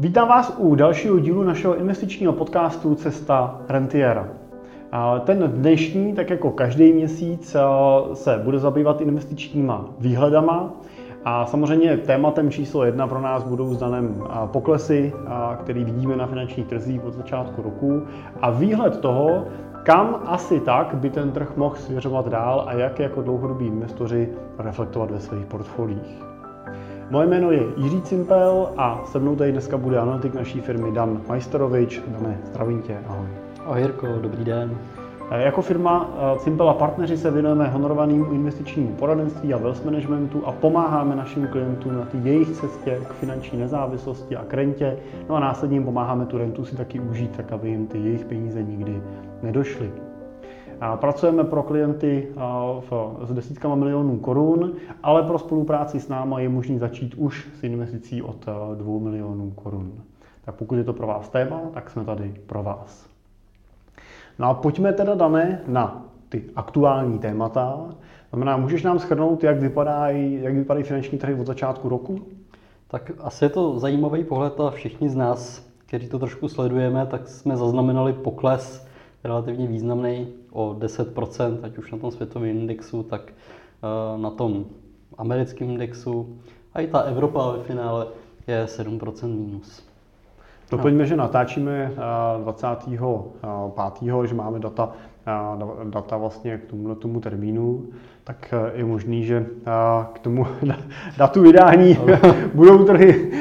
Vítám vás u dalšího dílu našeho investičního podcastu Cesta Rentiera. Ten dnešní, tak jako každý měsíc, se bude zabývat investičníma výhledama. A samozřejmě tématem číslo jedna pro nás budou zdanem poklesy, který vidíme na finančních trzích od začátku roku a výhled toho, kam asi tak by ten trh mohl svěřovat dál a jak jako dlouhodobí investoři reflektovat ve svých portfoliích. Moje jméno je Jiří Cimpel a se mnou tady dneska bude analytik naší firmy Dan Majsterovič. Dane, zdravím tě, ahoj. Ahoj Jirko, dobrý den. E, jako firma e, Cimpel a partneři se věnujeme honorovanému investičnímu poradenství a wealth managementu a pomáháme našim klientům na té jejich cestě k finanční nezávislosti a k rentě. No a následně jim pomáháme tu rentu si taky užít, tak aby jim ty jejich peníze nikdy nedošly. Pracujeme pro klienty s desítkama milionů korun, ale pro spolupráci s náma je možný začít už s investicí od 2 milionů korun. Tak pokud je to pro vás téma, tak jsme tady pro vás. No a pojďme teda, Dané, na ty aktuální témata. Znamená, můžeš nám shrnout, jak vypadají, jak vypadají finanční trhy od začátku roku? Tak asi je to zajímavý pohled a všichni z nás, kteří to trošku sledujeme, tak jsme zaznamenali pokles relativně významný o 10%, ať už na tom světovém indexu, tak eh, na tom americkém indexu. A i ta Evropa ve finále je 7% minus. Doplňme, že natáčíme 25. Eh, že máme data, eh, data vlastně k tomu, tomu termínu, tak je možný, že k tomu datu vydání budou trhy.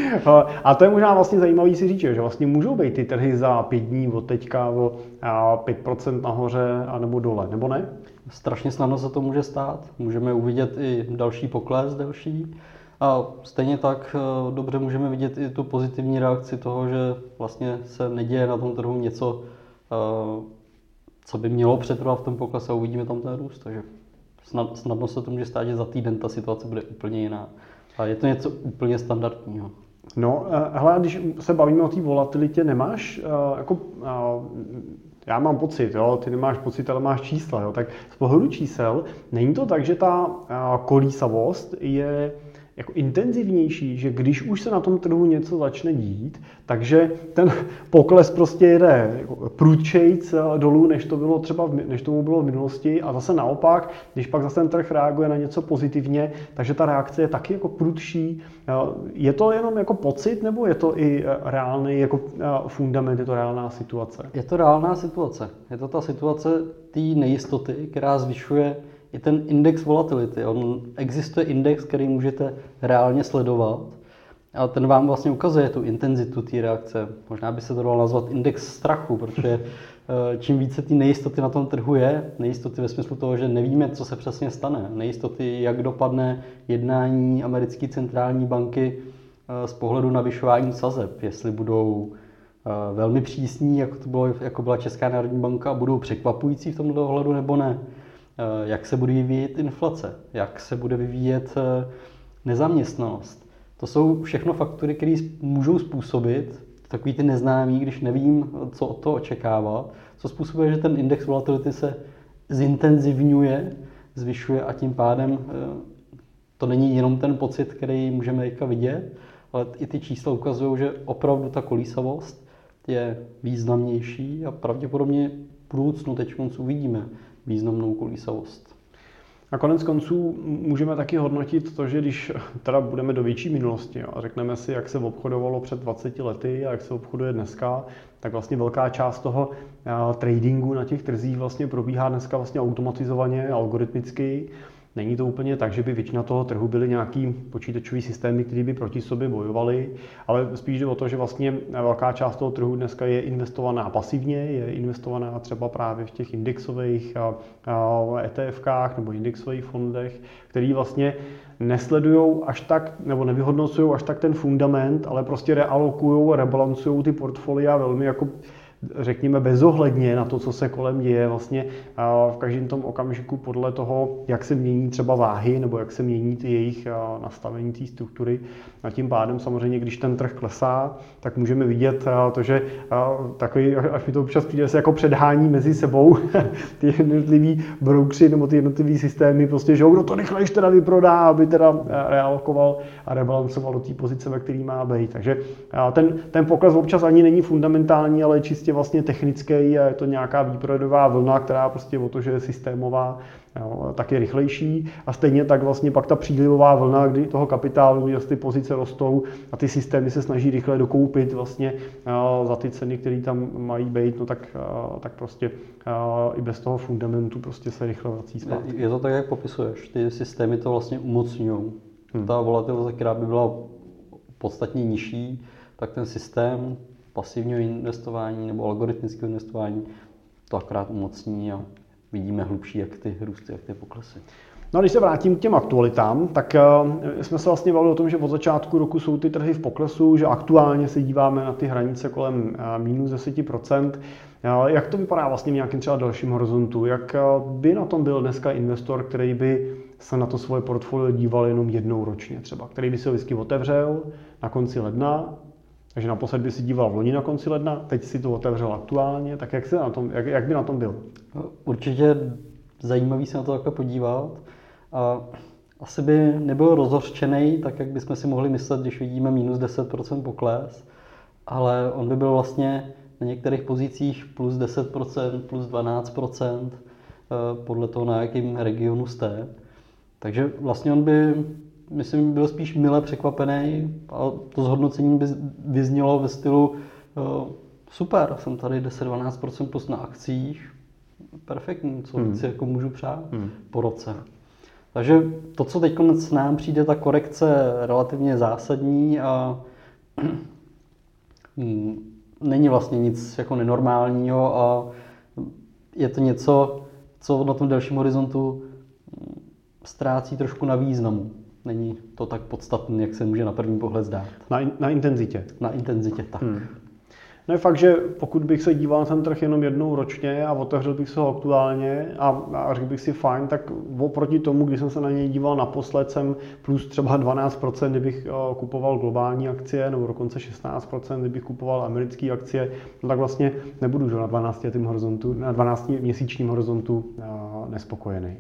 A to je možná vlastně zajímavý si říct, že vlastně můžou být ty trhy za pět dní od teďka o 5% nahoře a nebo dole, nebo ne? Strašně snadno se to může stát. Můžeme uvidět i další pokles delší. A stejně tak eh, dobře můžeme vidět i tu pozitivní reakci toho, že vlastně se neděje na tom trhu něco, eh, co by mělo přetrvat v tom poklese a uvidíme tam ten růst. Takže snadno se to může stát, že za týden ta situace bude úplně jiná. A je to něco úplně standardního. No, eh, hele, když se bavíme o té volatilitě, nemáš jako já mám pocit, jo, ty nemáš pocit, ale máš čísla, jo, tak z pohledu čísel není to tak, že ta kolísavost je jako intenzivnější, že když už se na tom trhu něco začne dít, takže ten pokles prostě jede jako prudčejc eh, dolů, než to bylo třeba, než tomu bylo v minulosti a zase naopak, když pak zase ten trh reaguje na něco pozitivně, takže ta reakce je taky jako prudší. Eh, je to jenom jako pocit, nebo je to i eh, reálný jako fundament, je to reálná situace? Je to reálná situace. Je to ta situace té nejistoty, která zvyšuje i ten index volatility. On existuje index, který můžete reálně sledovat a ten vám vlastně ukazuje tu intenzitu té reakce. Možná by se to dalo nazvat index strachu, protože eh, čím více té nejistoty na tom trhu je, nejistoty ve smyslu toho, že nevíme, co se přesně stane, nejistoty, jak dopadne jednání americké centrální banky eh, z pohledu navyšování sazeb, jestli budou eh, velmi přísní, jako, to bylo, jako byla Česká národní banka, a budou překvapující v tomto ohledu nebo ne. Eh, jak se bude vyvíjet inflace, jak se bude vyvíjet eh, nezaměstnanost. To jsou všechno faktory, které můžou způsobit takový ty neznámý, když nevím, co od toho očekávat, co způsobuje, že ten index volatility se zintenzivňuje, zvyšuje a tím pádem eh, to není jenom ten pocit, který můžeme teďka vidět, ale i ty čísla ukazují, že opravdu ta kolísavost je významnější a pravděpodobně v budoucnu teď uvidíme významnou kolísavost. A konec konců můžeme taky hodnotit to, že když teda budeme do větší minulosti jo, a řekneme si, jak se obchodovalo před 20 lety a jak se obchoduje dneska, tak vlastně velká část toho tradingu na těch trzích vlastně probíhá dneska vlastně automatizovaně, algoritmicky Není to úplně tak, že by většina toho trhu byly nějaký počítačový systémy, které by proti sobě bojovaly, ale spíš jde o to, že vlastně velká část toho trhu dneska je investovaná pasivně, je investovaná třeba právě v těch indexových ETFkách nebo indexových fondech, který vlastně nesledují až tak, nebo nevyhodnocují až tak ten fundament, ale prostě realokují, rebalancují ty portfolia velmi jako řekněme, bezohledně na to, co se kolem děje, vlastně v každém tom okamžiku podle toho, jak se mění třeba váhy nebo jak se mění ty jejich nastavení té struktury. A tím pádem samozřejmě, když ten trh klesá, tak můžeme vidět to, že takový, až mi to občas přijde, se jako předhání mezi sebou ty jednotlivý broukři nebo ty jednotlivý systémy, prostě, že kdo to rychlejš teda vyprodá, aby teda realokoval a rebalancoval do té pozice, ve které má být. Takže ten, ten pokles občas ani není fundamentální, ale čistě vlastně technický a je to nějaká výprodejová vlna, která prostě o to, že je systémová, jo, tak je rychlejší a stejně tak vlastně pak ta přílivová vlna, kdy toho kapitálu, kdy ty pozice rostou a ty systémy se snaží rychle dokoupit vlastně za ty ceny, které tam mají být, no tak, tak prostě i bez toho fundamentu prostě se rychle vrací zpátky. Je to tak, jak popisuješ, ty systémy to vlastně umocňují. Hmm. Ta volatilita, která by byla podstatně nižší, tak ten systém pasivního investování nebo algoritmického investování to akorát umocní a vidíme hlubší jak ty růsty, jak ty poklesy. No a když se vrátím k těm aktualitám, tak uh, jsme se vlastně bavili o tom, že od začátku roku jsou ty trhy v poklesu, že aktuálně se díváme na ty hranice kolem uh, minus 10%. Uh, jak to vypadá vlastně v nějakém třeba dalším horizontu? Jak by na tom byl dneska investor, který by se na to svoje portfolio díval jenom jednou ročně třeba, který by si ho vždycky otevřel na konci ledna takže naposled by si díval v loni na konci ledna, teď si to otevřel aktuálně, tak jak, se na tom, jak, jak by na tom byl? Určitě zajímavý se na to takhle podívat. A asi by nebyl rozhořčený, tak jak bychom si mohli myslet, když vidíme minus 10% pokles, ale on by byl vlastně na některých pozicích plus 10%, plus 12%, eh, podle toho, na jakém regionu jste. Takže vlastně on by myslím, byl spíš mile překvapený a to zhodnocení by vyznělo ve stylu uh, super, jsem tady 10-12% plus na akcích, perfektní, co hmm. si jako můžu přát hmm. po roce. Takže to, co teď s nám přijde, ta korekce relativně zásadní a není vlastně nic jako nenormálního a je to něco, co na tom delším horizontu ztrácí trošku na významu není to tak podstatné, jak se může na první pohled zdát. Na, na intenzitě? Na intenzitě, tak. Hmm. No je fakt, že pokud bych se díval na ten trh jenom jednou ročně a otevřel bych se ho aktuálně a, a řekl bych si fajn, tak oproti tomu, když jsem se na něj díval naposled, jsem plus třeba 12%, kdybych eh, kupoval globální akcie, nebo dokonce 16%, kdybych kupoval americké akcie, no tak vlastně nebudu že na 12 horizontu, na 12 měsíčním horizontu eh, nespokojený.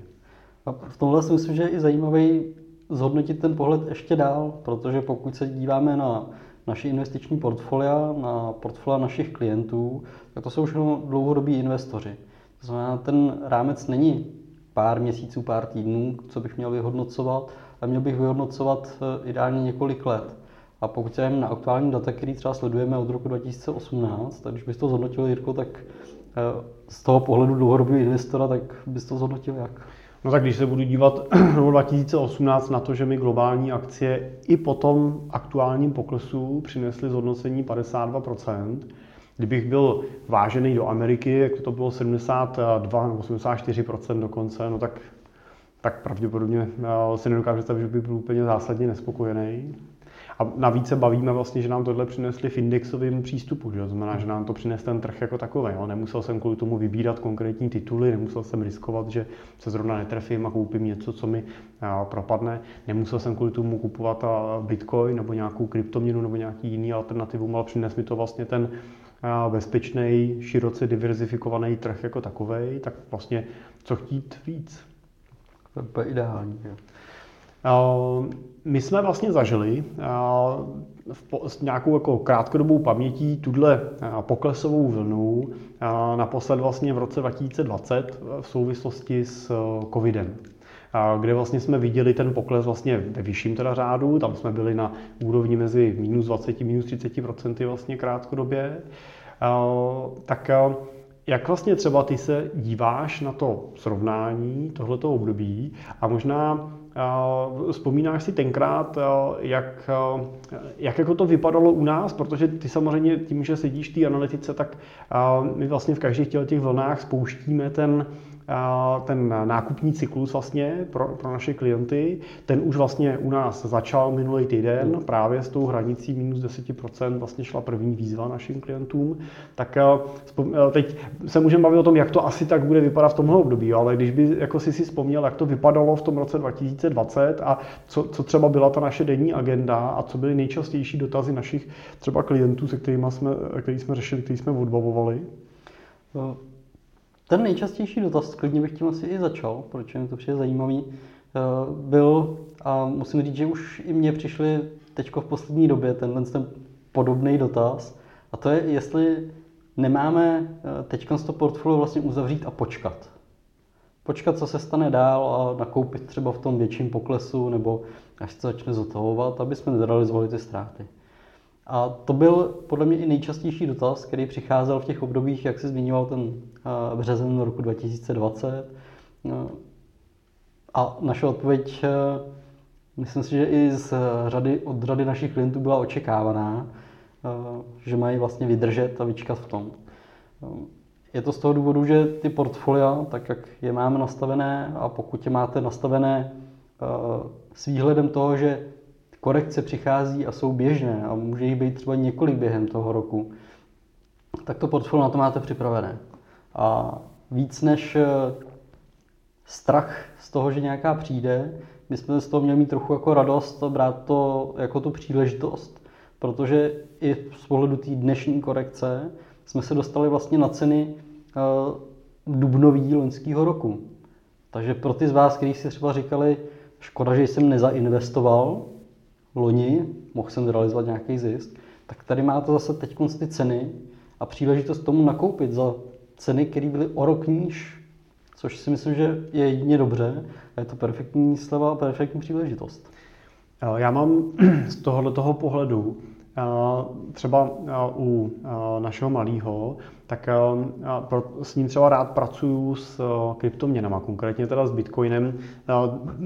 A v tomhle si myslím, že je i zajímavý zhodnotit ten pohled ještě dál, protože pokud se díváme na naše investiční portfolia, na portfolia našich klientů, tak to jsou všechno dlouhodobí investoři. To znamená, ten rámec není pár měsíců, pár týdnů, co bych měl vyhodnocovat, a měl bych vyhodnocovat eh, ideálně několik let. A pokud jsem na aktuální data, který třeba sledujeme od roku 2018, tak když bys to zhodnotil, Jirko, tak eh, z toho pohledu dlouhodobého investora, tak bys to zhodnotil jak? No tak když se budu dívat no 2018 na to, že mi globální akcie i po tom aktuálním poklesu přinesly zhodnocení 52%, kdybych byl vážený do Ameriky, jak to bylo 72 nebo 84% dokonce, no tak, tak pravděpodobně eh, si nedokážu představit, že bych byl úplně zásadně nespokojený. A navíc se bavíme vlastně, že nám tohle přinesli v indexovém přístupu, že? znamená, že nám to přines ten trh jako takový. Jo? Nemusel jsem kvůli tomu vybírat konkrétní tituly, nemusel jsem riskovat, že se zrovna netrefím a koupím něco, co mi propadne. Nemusel jsem kvůli tomu kupovat bitcoin nebo nějakou kryptoměnu nebo nějaký jiný alternativu, ale přines mi to vlastně ten bezpečný, široce diverzifikovaný trh jako takový, tak vlastně co chtít víc. To je ideální. Jo. My jsme vlastně zažili s nějakou jako krátkodobou pamětí tuhle poklesovou vlnu naposled vlastně v roce 2020 v souvislosti s covidem kde vlastně jsme viděli ten pokles vlastně ve vyšším teda řádu, tam jsme byli na úrovni mezi minus 20, minus 30 procenty vlastně krátkodobě. Tak jak vlastně třeba ty se díváš na to srovnání tohleto období a možná Vzpomínáš si tenkrát, jak, jak jako to vypadalo u nás, protože ty samozřejmě tím, že sedíš v té analytice, tak my vlastně v každých těch vlnách spouštíme ten, ten nákupní cyklus vlastně pro, pro naše klienty, ten už vlastně u nás začal minulý týden, mm. právě s tou hranicí minus 10% vlastně šla první výzva našim klientům. Tak teď se můžeme bavit o tom, jak to asi tak bude vypadat v tomhle období, ale když by jako si si vzpomněl, jak to vypadalo v tom roce 2020 a co, co třeba byla ta naše denní agenda a co byly nejčastější dotazy našich třeba klientů, se kterými jsme, který jsme řešili, který jsme odbavovali? No, ten nejčastější dotaz, klidně bych tím asi i začal, proč mi to přijde zajímavý, eh, byl, a musím říct, že už i mně přišli teď v poslední době tenhle ten podobný dotaz, a to je, jestli nemáme eh, teď to portfolio vlastně uzavřít a počkat. Počkat, co se stane dál a nakoupit třeba v tom větším poklesu nebo až se začne zotavovat, aby jsme nezrealizovali ty ztráty. A to byl podle mě i nejčastější dotaz, který přicházel v těch obdobích, jak se zmiňoval ten eh, březen roku 2020. No, a naše odpověď, eh, myslím si, že i z řady, od řady našich klientů byla očekávaná, eh, že mají vlastně vydržet a vyčkat v tom. Je to z toho důvodu, že ty portfolia, tak jak je máme nastavené, a pokud je máte nastavené s výhledem toho, že korekce přichází a jsou běžné a může jich být třeba několik během toho roku, tak to portfolio na to máte připravené. A víc než eh, strach z toho, že nějaká přijde, bychom z toho měli mít trochu jako radost a brát to jako tu příležitost, protože i z pohledu té dnešní korekce jsme se dostali vlastně na ceny uh, dubnový loňského roku. Takže pro ty z vás, kteří si třeba říkali, škoda, že jsem nezainvestoval, loni, mohl jsem zrealizovat nějaký zisk, tak tady máte zase teď ty ceny a příležitost tomu nakoupit za ceny, které byly o rok níž, což si myslím, že je jedině dobře a je to perfektní sleva a perfektní příležitost. Já mám z tohohle toho pohledu třeba u našeho malého, tak s ním třeba rád pracuju s kryptoměnama, konkrétně teda s Bitcoinem.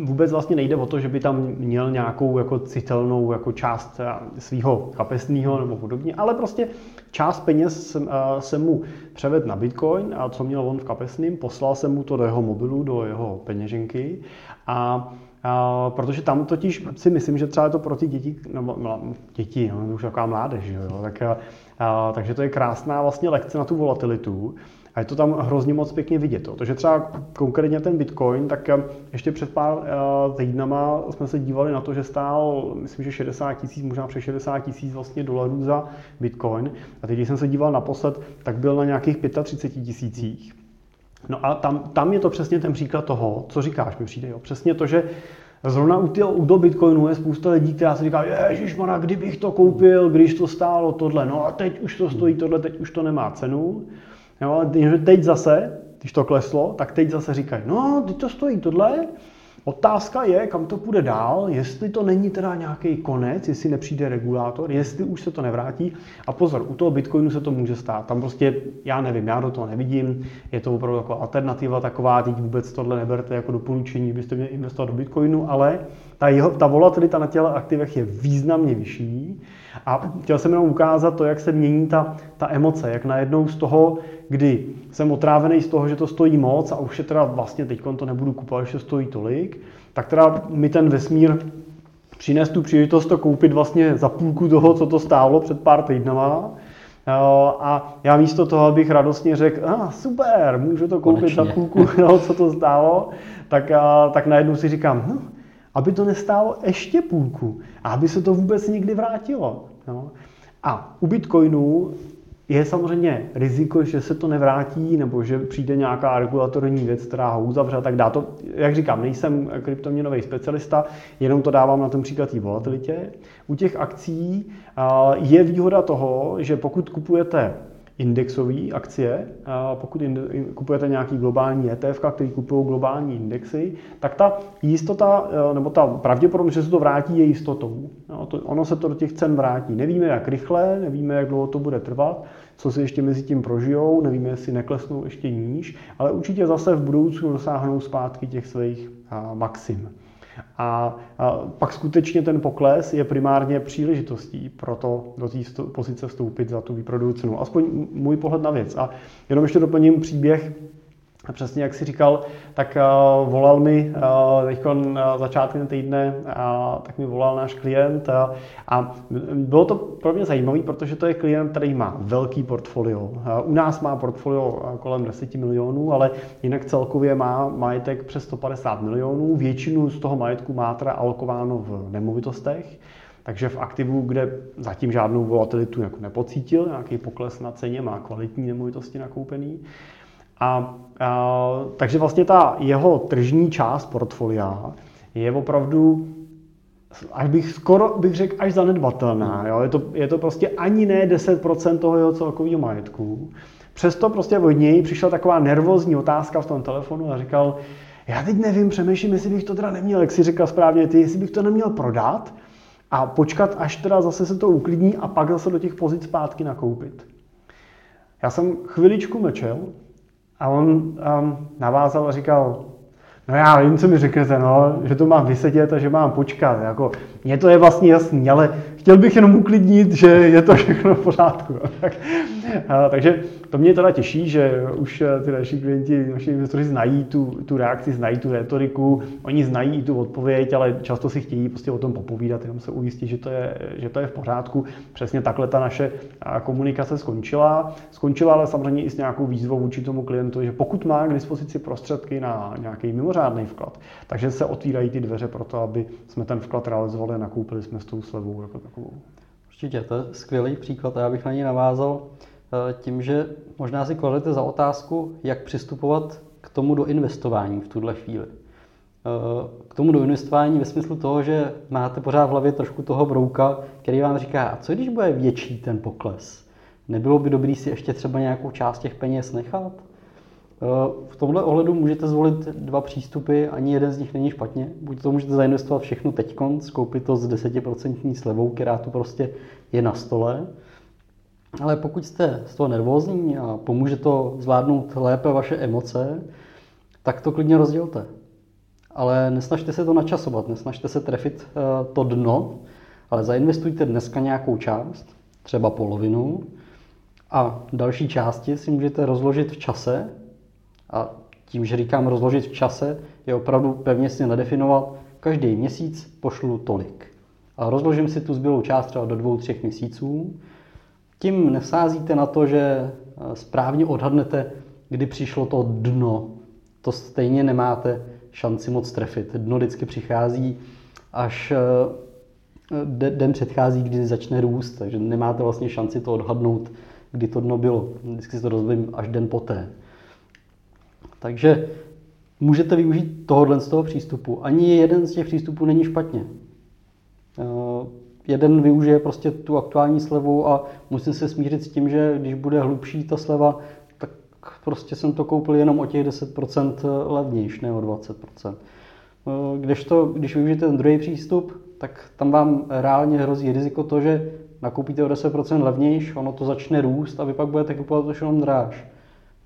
Vůbec vlastně nejde o to, že by tam měl nějakou jako citelnou jako část svého kapesného nebo podobně, ale prostě část peněz jsem mu převedl na Bitcoin a co měl on v kapesným, poslal jsem mu to do jeho mobilu, do jeho peněženky a, protože tam totiž si myslím, že třeba je to pro ty děti, nebo děti, no, už taková mládež, jo, tak, a, takže to je krásná vlastně lekce na tu volatilitu. A je to tam hrozně moc pěkně vidět. To. Takže třeba konkrétně ten Bitcoin, tak ještě před pár týdnama jsme se dívali na to, že stál, myslím, že 60 tisíc, možná přes 60 tisíc vlastně dolarů za Bitcoin. A teď, když jsem se díval naposled, tak byl na nějakých 35 tisících. No a tam, tam je to přesně ten příklad toho, co říkáš, mi přijde. Jo. Přesně to, že Zrovna u, tě, u do Bitcoinu je spousta lidí, která si říká, ježišmana, kdybych to koupil, když to stálo tohle, no a teď už to stojí tohle, teď už to nemá cenu. Jo, ale teď zase, když to kleslo, tak teď zase říkají, no, teď to stojí tohle, Otázka je, kam to půjde dál, jestli to není teda nějaký konec, jestli nepřijde regulátor, jestli už se to nevrátí. A pozor, u toho Bitcoinu se to může stát. Tam prostě, já nevím, já do toho nevidím, je to opravdu taková alternativa taková, teď vůbec tohle neberte jako doporučení, byste měli investovat do Bitcoinu, ale ta, jeho, ta volatilita na těle aktivech je významně vyšší. A chtěl jsem jenom ukázat to, jak se mění ta, ta emoce, jak najednou z toho, kdy jsem otrávený z toho, že to stojí moc a už je teda vlastně teď to nebudu kupovat, že to stojí tolik, tak teda mi ten vesmír přines tu příležitost to koupit vlastně za půlku toho, co to stálo před pár týdnama. A já místo toho, abych radostně řekl, ah, super, můžu to koupit Konečně. za půlku toho, co to stálo, tak, tak najednou si říkám, hm, aby to nestálo ještě půlku a aby se to vůbec někdy vrátilo. Jo. A u Bitcoinu je samozřejmě riziko, že se to nevrátí, nebo že přijde nějaká regulatorní věc, která ho uzavře tak dá to, jak říkám, nejsem kryptoměnový specialista, jenom to dávám na ten příklad té volatilitě. U těch akcí je výhoda toho, že pokud kupujete indexové akcie, pokud kupujete nějaký globální ETF, který kupují globální indexy, tak ta jistota, e, nebo ta pravděpodobnost, že se to vrátí, je jistotou. ono se to do těch cen vrátí. Nevíme, jak rychle, nevíme, jak dlouho to bude trvat, co si ještě mezi tím prožijou, nevíme, jestli neklesnou ještě níž, ale určitě zase v budoucnu dosáhnou zpátky těch svých maxim. A, a pak skutečně ten pokles je primárně příležitostí pro to do té pozice vstoupit za tu výprodukci. Aspoň můj pohled na věc. A jenom ještě doplním příběh a přesně jak si říkal, tak uh, volal mi uh, teď uh, začátkem týdne, uh, tak mi volal náš klient uh, a bylo to pro mě zajímavé, protože to je klient, který má velký portfolio. Uh, u nás má portfolio kolem 10 milionů, ale jinak celkově má majetek přes 150 milionů. Většinu z toho majetku má teda alokováno v nemovitostech. Takže v aktivu, kde zatím žádnou volatilitu jako nepocítil, nějaký pokles na ceně, má kvalitní nemovitosti nakoupený. A, a takže vlastně ta jeho tržní část portfolia je opravdu až bych skoro bych řekl až zanedbatelná. Jo? Je, to, je to prostě ani ne 10% toho jeho celkového majetku. Přesto prostě od něj přišla taková nervózní otázka v tom telefonu a říkal, já teď nevím, přemýšlím, jestli bych to teda neměl, jak si říkal správně ty, jestli bych to neměl prodat a počkat, až teda zase se to uklidní a pak zase do těch pozic zpátky nakoupit. Já jsem chviličku mlčel a on um, navázal a říkal, no já vím, co mi řeknete, no, že to mám vysedět a že mám počkat. Jako, mně to je vlastně jasný, ale chtěl bych jenom uklidnit, že je to všechno v pořádku. tak, a, takže to mě teda těší, že už eh, ty naši klienti, naši investoři znají tu, tu reakci, znají tu retoriku, oni znají i tu odpověď, ale často si chtějí prostě o tom popovídat, jenom se ujistit, že to je, že to je v pořádku. Přesně takhle ta naše komunikace skončila. Skončila ale samozřejmě i s nějakou výzvou vůči tomu klientu, že pokud má k dispozici prostředky na nějaký mimořádný vklad, takže se otvírají ty dveře pro to, aby jsme ten vklad realizovali a nakoupili jsme s tou slevou jako takovou. Určitě, to je skvělý příklad a já bych na něj navázal. Eh, tím, že možná si kladete za otázku, jak přistupovat k tomu do investování v tuhle chvíli. Eh, k tomu do investování ve smyslu toho, že máte pořád v hlavě trošku toho brouka, který vám říká, a co když bude větší ten pokles? Nebylo by dobrý si ještě třeba nějakou část těch peněz nechat? V tomhle ohledu můžete zvolit dva přístupy, ani jeden z nich není špatně. Buď to můžete zainvestovat všechno teď, skoupit to s 10% slevou, která tu prostě je na stole, ale pokud jste z toho nervózní a pomůže to zvládnout lépe vaše emoce, tak to klidně rozdělte. Ale nesnažte se to načasovat, nesnažte se trefit eh, to dno, ale zainvestujte dneska nějakou část, třeba polovinu, a další části si můžete rozložit v čase. A tím, že říkám rozložit v čase, je opravdu pevně si nadefinovat, každý měsíc pošlu tolik. A rozložím si tu zbylou část třeba do dvou, třech měsíců tím nesázíte na to, že eh, správně odhadnete, kdy přišlo to dno. To stejně nemáte šanci moc trefit. Dno vždycky přichází až eh, den předchází, kdy začne růst, takže nemáte vlastně šanci to odhadnout, kdy to dno bylo. Vždycky se to dozvím až den poté. Takže můžete využít tohohle z toho přístupu. Ani jeden z těch přístupů není špatně. Eh, jeden využije prostě tu aktuální slevu a musím se smířit s tím, že když bude hlubší ta sleva, tak prostě jsem to koupil jenom o těch 10% levnější, ne o 20%. Když, to, když využijete ten druhý přístup, tak tam vám reálně hrozí riziko to, že nakoupíte o 10% levnější, ono to začne růst a vy pak budete kupovat už jenom dráž.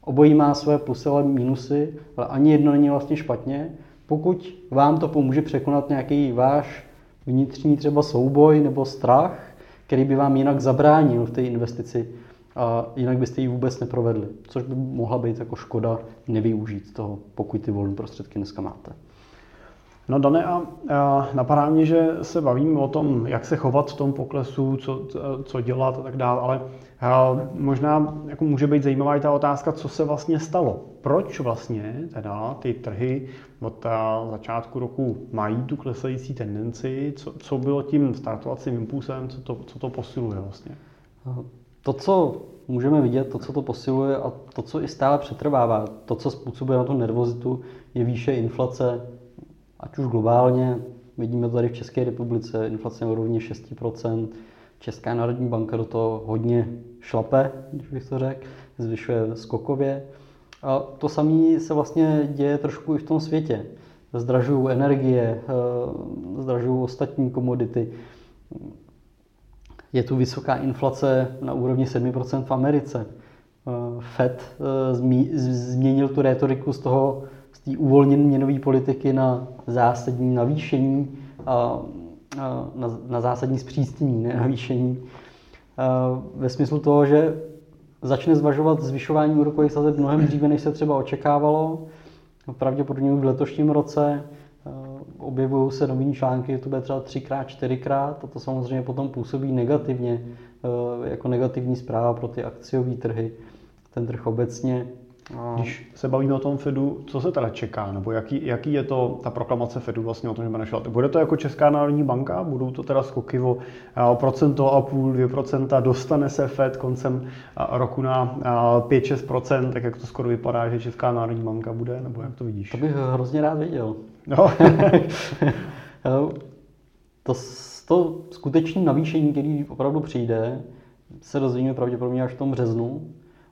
Obojí má své plusy a minusy, ale ani jedno není vlastně špatně. Pokud vám to pomůže překonat nějaký váš vnitřní třeba souboj nebo strach, který by vám jinak zabránil v té investici a jinak byste ji vůbec neprovedli, což by mohla být jako škoda nevyužít toho, pokud ty volné prostředky dneska máte. No Dane, a, napadá mě, že se bavíme o tom, jak se chovat v tom poklesu, co, co dělat a tak dále, ale možná jako může být zajímavá i ta otázka, co se vlastně stalo. Proč vlastně teda ty trhy od začátku roku mají tu klesající tendenci, co, co bylo tím startovacím impulsem, co to, co to posiluje vlastně? To, co můžeme vidět, to, co to posiluje a to, co i stále přetrvává, to, co způsobuje na tu nervozitu, je výše inflace, ať už globálně, vidíme to tady v České republice, inflace na úrovni 6%, Česká národní banka do toho hodně šlape, když bych to řekl, zvyšuje skokově. A to samé se vlastně děje trošku i v tom světě. Zdražují energie, eh, zdražují ostatní komodity. Je tu vysoká inflace na úrovni 7% v Americe. Eh, Fed eh, změnil tu rétoriku z toho, z té uvolněné měnové politiky na zásadní navýšení a na, na zásadní zpřísnění, ne navýšení. Ve smyslu toho, že začne zvažovat zvyšování úrokových sazeb mnohem dříve, než se třeba očekávalo. Pravděpodobně v letošním roce objevují se nový články, to bude třeba třikrát, čtyřikrát a to samozřejmě potom působí negativně, jako negativní zpráva pro ty akciové trhy, ten trh obecně. Když se bavíme o tom Fedu, co se teda čeká, nebo jaký, jaký je to ta proklamace Fedu vlastně o tom, že bude našla? Bude to jako Česká národní banka? Budou to teda skoky o procento a půl, 2%? Dostane se Fed koncem roku na 5-6%, tak jak to skoro vypadá, že Česká národní banka bude, nebo jak to vidíš? To bych hrozně rád viděl. No. to, to skutečné navýšení, který opravdu přijde, se dozvíme pravděpodobně až v tom březnu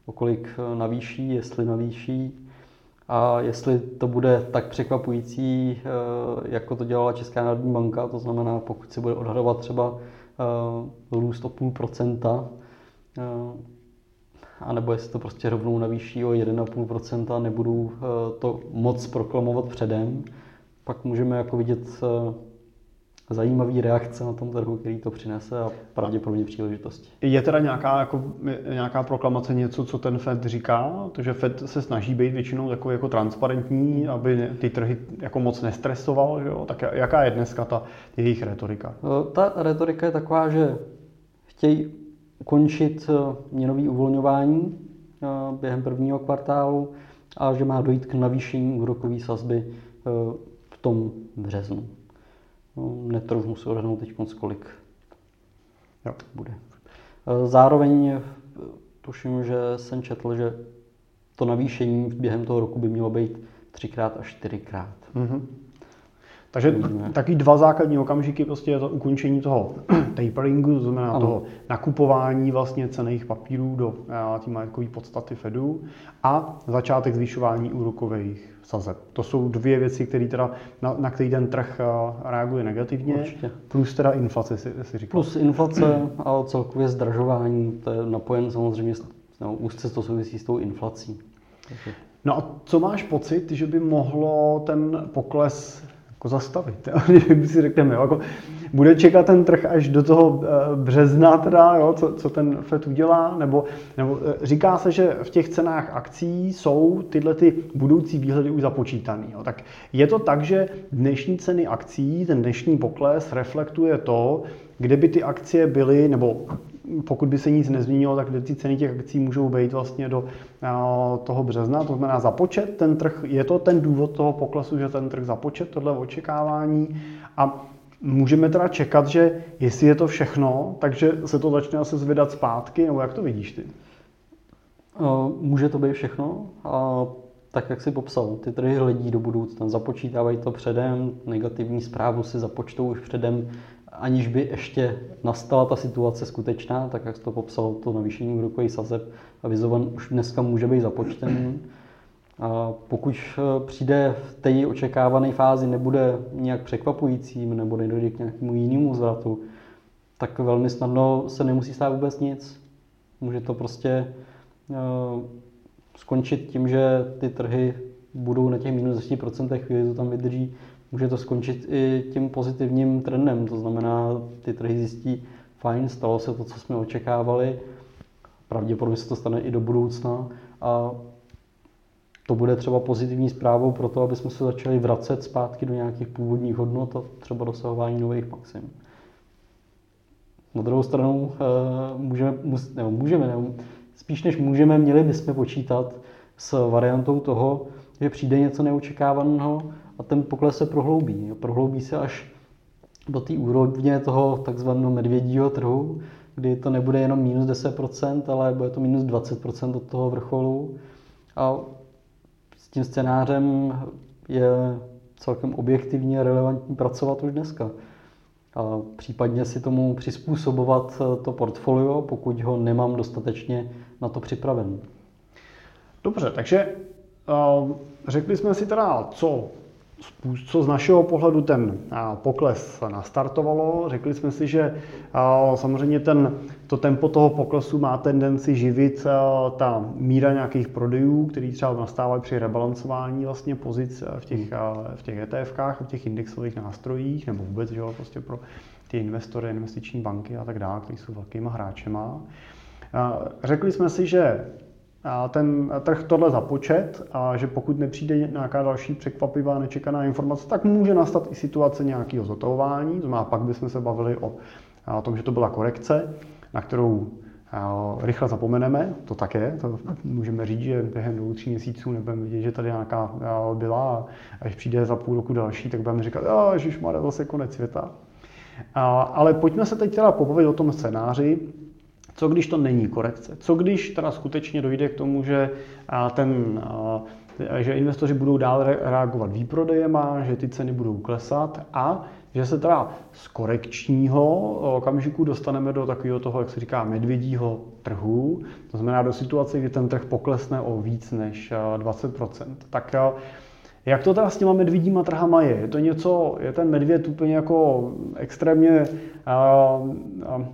o kolik eh, navýší, jestli navýší a jestli to bude tak překvapující, eh, jako to dělala Česká národní banka, to znamená, pokud se bude odhadovat třeba eh, růst o půl procenta, anebo jestli to prostě rovnou navýší o 1,5% a nebudou to moc proklamovat předem, pak můžeme jako vidět zajímavý reakce na tom trhu, který to přinese a pravděpodobně příležitosti. Je teda nějaká, jako, nějaká proklamace něco, co ten Fed říká? To, že Fed se snaží být většinou takový jako transparentní, aby ty trhy jako moc nestresoval, že jo? tak jaká je dneska ta jejich retorika? E, ta retorika je taková, že chtějí ukončit e, měnový uvolňování e, během prvního kvartálu a že má dojít k navýšení úrokové sazby v tom březnu. No, netroufnu se odhadnout teď kolik jo. bude. E, zároveň tuším, že jsem četl, že to navýšení během toho roku by mělo být třikrát až čtyřikrát. Mm-hmm. Takže taky dva základní okamžiky prostě je to ukončení toho taperingu, to znamená ano. toho nakupování vlastně cených papírů do eh, té majetkové podstaty Fedu a začátek zvyšování úrokových sazeb. To jsou dvě věci, které teda, na, na který ten trh eh, reaguje negativně, Určitě. plus teda inflace, si, si říkal. Plus inflace a celkově zdražování, to je napojen samozřejmě, no, úzce to souvisí s tou inflací. No a co máš pocit, že by mohlo ten pokles jako zastavit. Když si řekneme, jo, jako bude čekat ten trh až do toho eh, března, teda, jo, co, co ten FED udělá, nebo, nebo eh, říká se, že v těch cenách akcí jsou tyhle ty budoucí výhledy už započítané. Tak je to tak, že dnešní ceny akcí, ten dnešní pokles reflektuje to, kde by ty akcie byly, nebo pokud by se nic nezměnilo, tak ty ceny těch akcí můžou být vlastně do toho března. To znamená započet ten trh, je to ten důvod toho poklesu, že ten trh započet tohle očekávání a můžeme teda čekat, že jestli je to všechno, takže se to začne asi zvedat zpátky, nebo jak to vidíš ty? Může to být všechno. A tak, jak si popsal, ty trhy hledí do budoucna, započítávají to předem, negativní zprávu si započtou už předem, aniž by ještě nastala ta situace skutečná, tak jak to popsal, to navýšení úrokových sazeb avizovan už dneska může být započtený. A pokud eh, přijde v té očekávané fázi, nebude nějak překvapujícím nebo nedojde k nějakému jinému zvratu, tak velmi snadno se nemusí stát vůbec nic. Může to prostě uh, skončit tím, že ty trhy budou na těch minus 10% chvíli to tam vydrží může to skončit i tím pozitivním trendem. To znamená, ty trhy zjistí, fajn, stalo se to, co jsme očekávali, pravděpodobně se to stane i do budoucna a to bude třeba pozitivní zprávou pro to, aby jsme se začali vracet zpátky do nějakých původních hodnot a třeba dosahování nových maxim. Na druhou stranu eh, můžeme, nebo můžeme, nebo spíš než můžeme, měli bychom počítat s variantou toho, že přijde něco neočekávaného a ten pokles se prohloubí. Prohloubí se až do té úrovně toho takzvaného medvědího trhu, kdy to nebude jenom minus 10%, ale bude to minus 20% od toho vrcholu. A s tím scénářem je celkem objektivně relevantní pracovat už dneska. A případně si tomu přizpůsobovat to portfolio, pokud ho nemám dostatečně na to připraven. Dobře, takže uh, řekli jsme si teda, co co z našeho pohledu ten pokles nastartovalo. Řekli jsme si, že samozřejmě ten, to tempo toho poklesu má tendenci živit ta míra nějakých prodejů, který třeba nastávají při rebalancování vlastně pozic v těch, v těch ETFkách, v těch indexových nástrojích, nebo vůbec že, prostě pro ty investory, investiční banky a tak dále, kteří jsou velkýma hráčema. Řekli jsme si, že ten trh tohle započet a že pokud nepřijde nějaká další překvapivá, nečekaná informace, tak může nastat i situace nějakého zotavování. To znamená, pak bychom se bavili o, o tom, že to byla korekce, na kterou rychle zapomeneme, to také, to můžeme říct, že během dvou, tří měsíců nebudeme vidět, že tady nějaká byla a až přijde za půl roku další, tak budeme říkat, že má zase konec světa. Ale pojďme se teď teda pobavit o tom scénáři, co když to není korekce? Co když teda skutečně dojde k tomu, že ten že investoři budou dál reagovat výprodejema, že ty ceny budou klesat a že se teda z korekčního okamžiku dostaneme do takového toho, jak se říká, medvědího trhu, to znamená do situace, kdy ten trh poklesne o víc než 20%. Tak jak to teda s těma medvědíma trhama je? Je to něco, je ten medvěd úplně jako extrémně, uh, uh,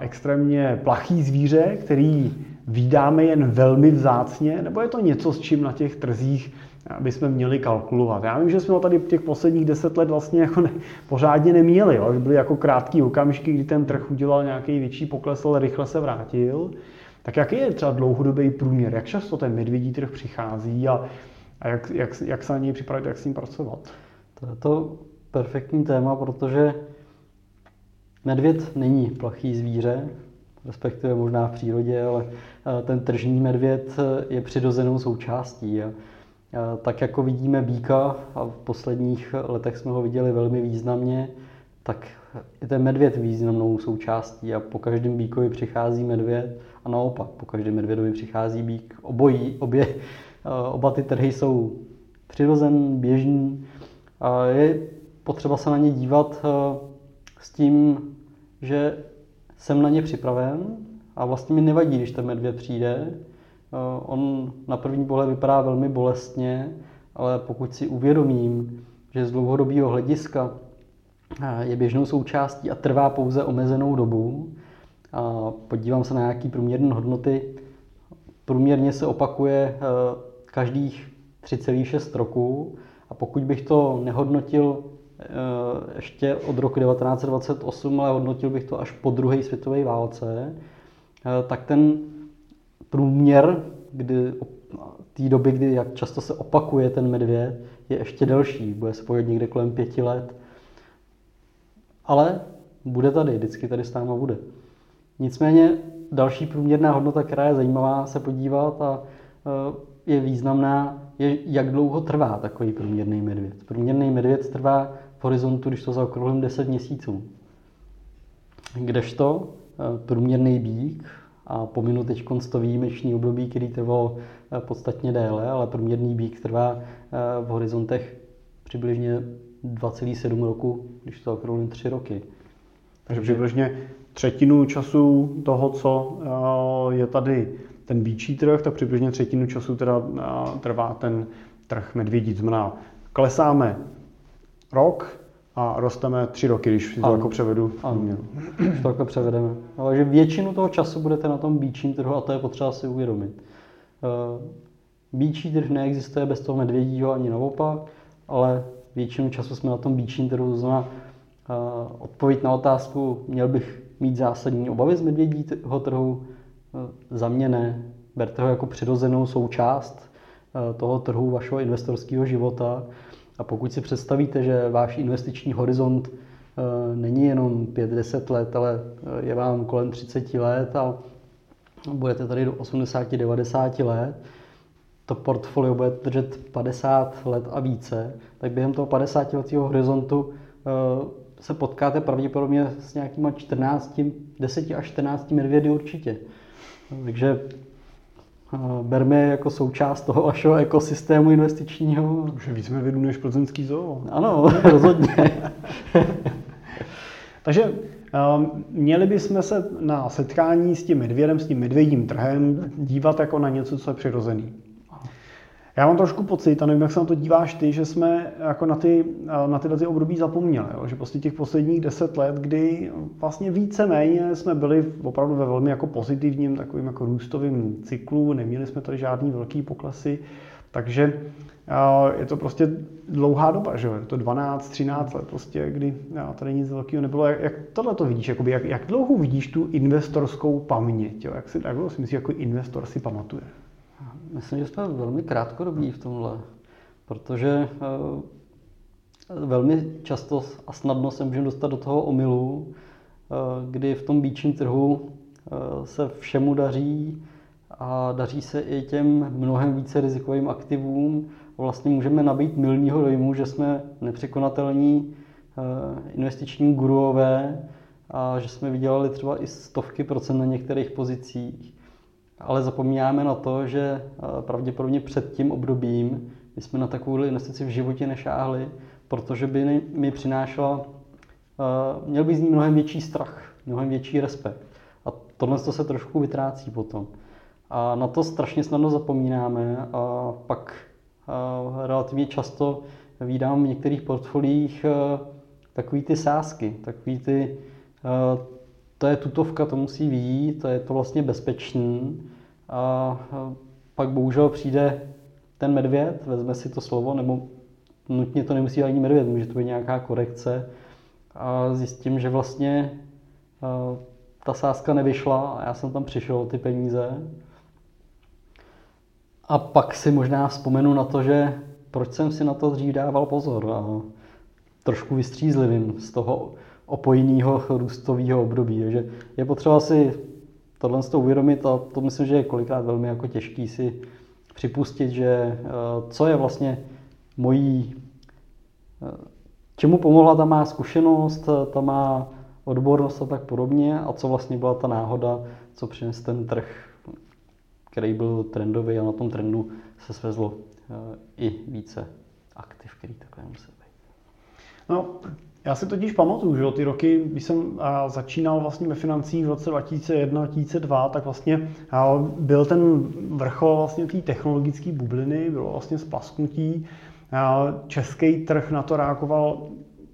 extrémně plachý zvíře, který vydáme jen velmi vzácně, nebo je to něco, s čím na těch trzích bychom měli kalkulovat. Já vím, že jsme ho tady těch posledních deset let vlastně jako ne, pořádně neměli, jo? byly jako krátký okamžiky, kdy ten trh udělal nějaký větší pokles, ale rychle se vrátil. Tak jaký je třeba dlouhodobý průměr? Jak často ten medvědí trh přichází a, a jak, jak, jak se na něj připravit, jak s ním pracovat? To je to perfektní téma, protože Medvěd není plachý zvíře, respektive možná v přírodě, ale eh, ten tržní medvěd eh, je přirozenou součástí. A tak jako vidíme býka, a v posledních letech jsme ho viděli velmi významně, tak je ten medvěd významnou součástí a po každém bíkovi přichází medvěd a naopak, po každém medvědovi přichází bík. Obojí, obě, eh, oba ty trhy jsou přirozen, běžný a je potřeba se na ně dívat s tím, že jsem na ně připraven a vlastně mi nevadí, když ten medvěd přijde. Eh, on na první pohled vypadá velmi bolestně, ale pokud si uvědomím, že z dlouhodobého hlediska eh, je běžnou součástí a trvá pouze omezenou dobu, a podívám se na nějaké průměrné hodnoty, průměrně se opakuje eh, každých 3,6 roků a pokud bych to nehodnotil Eh, ještě od roku 1928, ale hodnotil bych to až po druhé světové válce, eh, tak ten průměr, kdy té doby, kdy jak často se opakuje ten medvěd, je ještě delší. Bude se pojít někde kolem pěti let. Ale bude tady, vždycky tady s náma bude. Nicméně další průměrná hodnota, která je zajímavá se podívat a eh, je významná, je, jak dlouho trvá takový průměrný medvěd. Průměrný medvěd trvá horizontu, když to zaokrouhlím 10 měsíců. Kdežto eh, průměrný bík, a pominu teď to výjimečný období, který trval eh, podstatně déle, ale průměrný bík trvá eh, v horizontech přibližně 2,7 roku, když to okrouhlím 3 roky. Takže přibližně třetinu času toho, co je tady ten bíčí trh, tak přibližně třetinu času teda trvá ten trh medvědí. Znamená, klesáme rok a rosteme tři roky, když si to jako převedu. Ano, když to jako převedeme. Ale že většinu toho času budete na tom bíčím trhu a to je potřeba si uvědomit. Eh, bíčí trh neexistuje bez toho medvědího ani naopak, ale většinu času jsme na tom bíčím trhu. To znamená, eh, odpověď na otázku, měl bych mít zásadní obavy z medvědího trhu, eh, za mě ne. Berte ho jako přirozenou součást toho trhu vašeho investorského života a pokud si představíte, že váš investiční horizont eh, není jenom 5-10 let, ale eh, je vám kolem 30 let a budete tady do 80-90 let, to portfolio bude držet 50 let a více, tak během toho 50 letého horizontu eh, se potkáte pravděpodobně s nějakýma 14, 10 až 14 medvědy určitě. Takže berme jako součást toho vašeho ekosystému investičního. Už je víc medvědů než plzeňský zoo. Ano, rozhodně. Takže um, měli bychom se na setkání s tím medvědem, s tím medvědím trhem dívat jako na něco, co je přirozený. Já mám trošku pocit, a nevím, jak se na to díváš ty, že jsme jako na, ty, na tyhle ty období zapomněli. Jo? Že prostě těch posledních deset let, kdy vlastně víceméně jsme byli opravdu ve velmi jako pozitivním takovým jako růstovým cyklu, neměli jsme tady žádný velký poklesy, Takže je to prostě dlouhá doba, že jo? Je to 12, 13 let prostě, kdy tady nic velkého nebylo. Jak, jak tohle to vidíš? Jakoby, jak, jak dlouho vidíš tu investorskou paměť? Jo? Jak, si, jak dlouho si myslíš, jako investor si pamatuje? Myslím, že jsme velmi krátkodobí v tomhle, protože uh, velmi často a snadno se můžeme dostat do toho omylu, uh, kdy v tom býčním trhu uh, se všemu daří a daří se i těm mnohem více rizikovým aktivům. Vlastně můžeme nabít milního dojmu, že jsme nepřekonatelní investiční guruové a že jsme vydělali třeba i stovky procent na některých pozicích ale zapomínáme na to, že eh, pravděpodobně před tím obdobím my jsme na takovou investici v životě nešáhli, protože by mi přinášela, eh, měl by z ní mnohem větší strach, mnohem větší respekt. A tohle se trošku vytrácí potom. A na to strašně snadno zapomínáme a pak eh, relativně často vídám v některých portfoliích takový ty sázky, takový ty to je tutovka, to musí výjít, to je to vlastně bezpečný. A pak bohužel přijde ten medvěd, vezme si to slovo, nebo nutně to nemusí ani medvěd, může to být nějaká korekce. A zjistím, že vlastně ta sázka nevyšla a já jsem tam přišel ty peníze. A pak si možná vzpomenu na to, že proč jsem si na to dřív dával pozor. A trošku vystřízlivým z toho opojného růstového období. Takže je potřeba si tohle z toho uvědomit a to myslím, že je kolikrát velmi jako těžký si připustit, že eh, co je vlastně mojí, eh, čemu pomohla ta má zkušenost, ta má odbornost a tak podobně a co vlastně byla ta náhoda, co přines ten trh, který byl trendový a na tom trendu se svezlo eh, i více aktiv, který takhle musel být. No, já si totiž pamatuju, že ty roky, když jsem začínal vlastně ve financích v roce 2001-2002, tak vlastně byl ten vrchol vlastně té technologické bubliny, bylo vlastně splasknutí. Český trh na to reagoval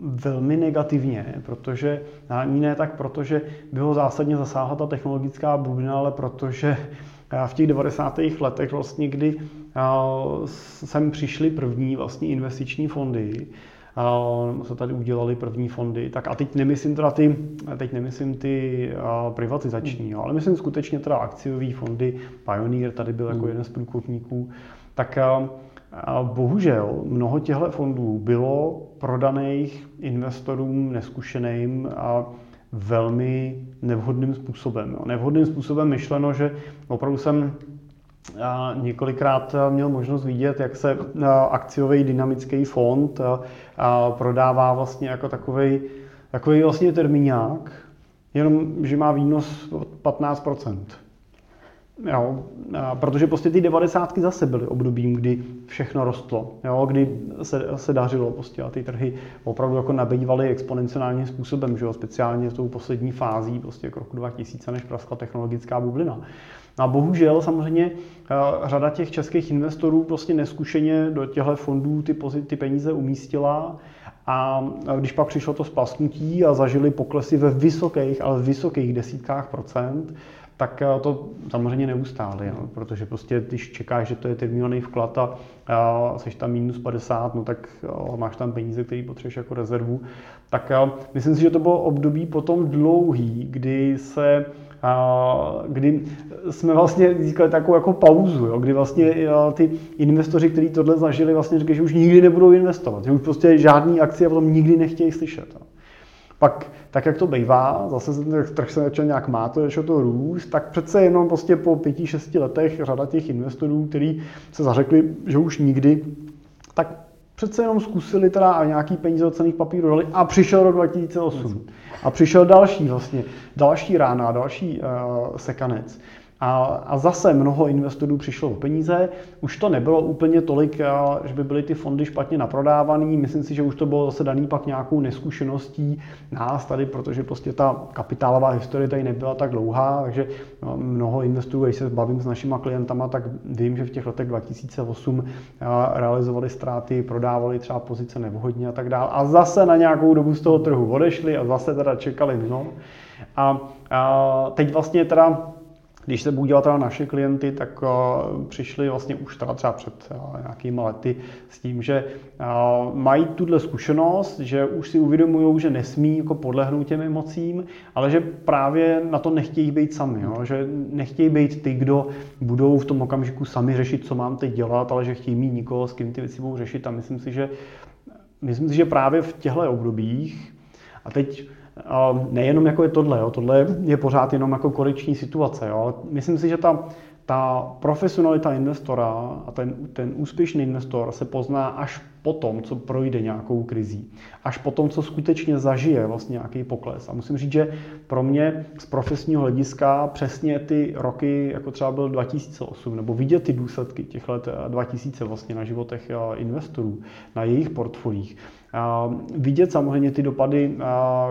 velmi negativně, protože ani ne tak protože by ho zásadně zasáhla ta technologická bublina, ale protože v těch 90. letech vlastně, kdy sem přišly první vlastně investiční fondy, se tady udělali první fondy. Tak a teď nemyslím teda ty, teď nemyslím ty privatizační, jo, ale myslím skutečně teda akciové fondy. Pioneer tady byl jako hmm. jeden z průkopníků. Tak a bohužel mnoho těchto fondů bylo prodaných investorům neskušeným a velmi nevhodným způsobem. Jo. Nevhodným způsobem myšleno, že opravdu jsem několikrát měl možnost vidět, jak se akciový dynamický fond prodává vlastně jako takový takový vlastně termíňák, jenom že má výnos 15% Jo, protože prostě ty devadesátky zase byly obdobím, kdy všechno rostlo, jo, kdy se, se dařilo prostě a ty trhy opravdu jako nabývaly exponenciálním způsobem, že jo, speciálně v tou poslední fází prostě k roku 2000, než praskla technologická bublina. A bohužel samozřejmě eh, řada těch českých investorů prostě neskušeně do těchto fondů ty, ty peníze umístila a když pak přišlo to splasknutí a zažili poklesy ve vysokých, ale vysokých desítkách procent, tak eh, to samozřejmě neustále, jo, protože prostě když čekáš, že to je termínovaný vklad a, a jsi tam minus 50, no tak a máš tam peníze, které potřebuješ jako rezervu, tak a, myslím si, že to bylo období potom dlouhý, kdy se a kdy jsme vlastně získali takovou jako pauzu, jo, kdy vlastně ty investoři, kteří tohle zažili, vlastně říkají, že už nikdy nebudou investovat, že už prostě žádný akcie potom nikdy nechtějí slyšet. Jo. Pak, tak jak to bývá, zase ten trh se začal nějak má, to začalo to růst, tak přece jenom prostě po pěti, šesti letech řada těch investorů, kteří se zařekli, že už nikdy, tak přece jenom zkusili teda a nějaký peníze od cených papírů dali a přišel rok 2008. A přišel další vlastně, další rána, další uh, sekanec. A, a zase mnoho investorů přišlo o peníze. Už to nebylo úplně tolik, že by byly ty fondy špatně naprodávané. Myslím si, že už to bylo zase daný pak nějakou neskušeností nás tady, protože prostě ta kapitálová historie tady nebyla tak dlouhá, takže no, mnoho investorů, když se bavím s našimi klientama, tak vím, že v těch letech 2008 realizovali ztráty, prodávali třeba pozice nevhodně a tak dále. A zase na nějakou dobu z toho trhu odešli a zase teda čekali mimo. A, a teď vlastně teda Když se budu dělat naše klienty, tak uh, přišli vlastně už teda třeba před uh, nějakými lety s tím, že uh, mají tuhle zkušenost, že už si uvědomují, že nesmí jako podlehnout těm emocím, ale že právě na to nechtějí být sami, jo? že nechtějí být ty, kdo budou v tom okamžiku sami řešit, co mám teď dělat, ale že chtějí mít nikoho, s kým ty věci budou řešit a myslím si, že myslím si, že právě v těchto obdobích a teď nejenom jako je tohle, jo, tohle je pořád jenom jako korekční situace, jo, myslím si, že ta, ta profesionalita investora a ten, ten úspěšný investor se pozná až po tom, co projde nějakou krizí. Až po tom, co skutečně zažije vlastně nějaký pokles. A musím říct, že pro mě z profesního hlediska přesně ty roky, jako třeba byl 2008, nebo vidět ty důsledky těch let 2000 vlastně na životech eh, investorů, na jejich portfolích, vidět samozřejmě ty dopady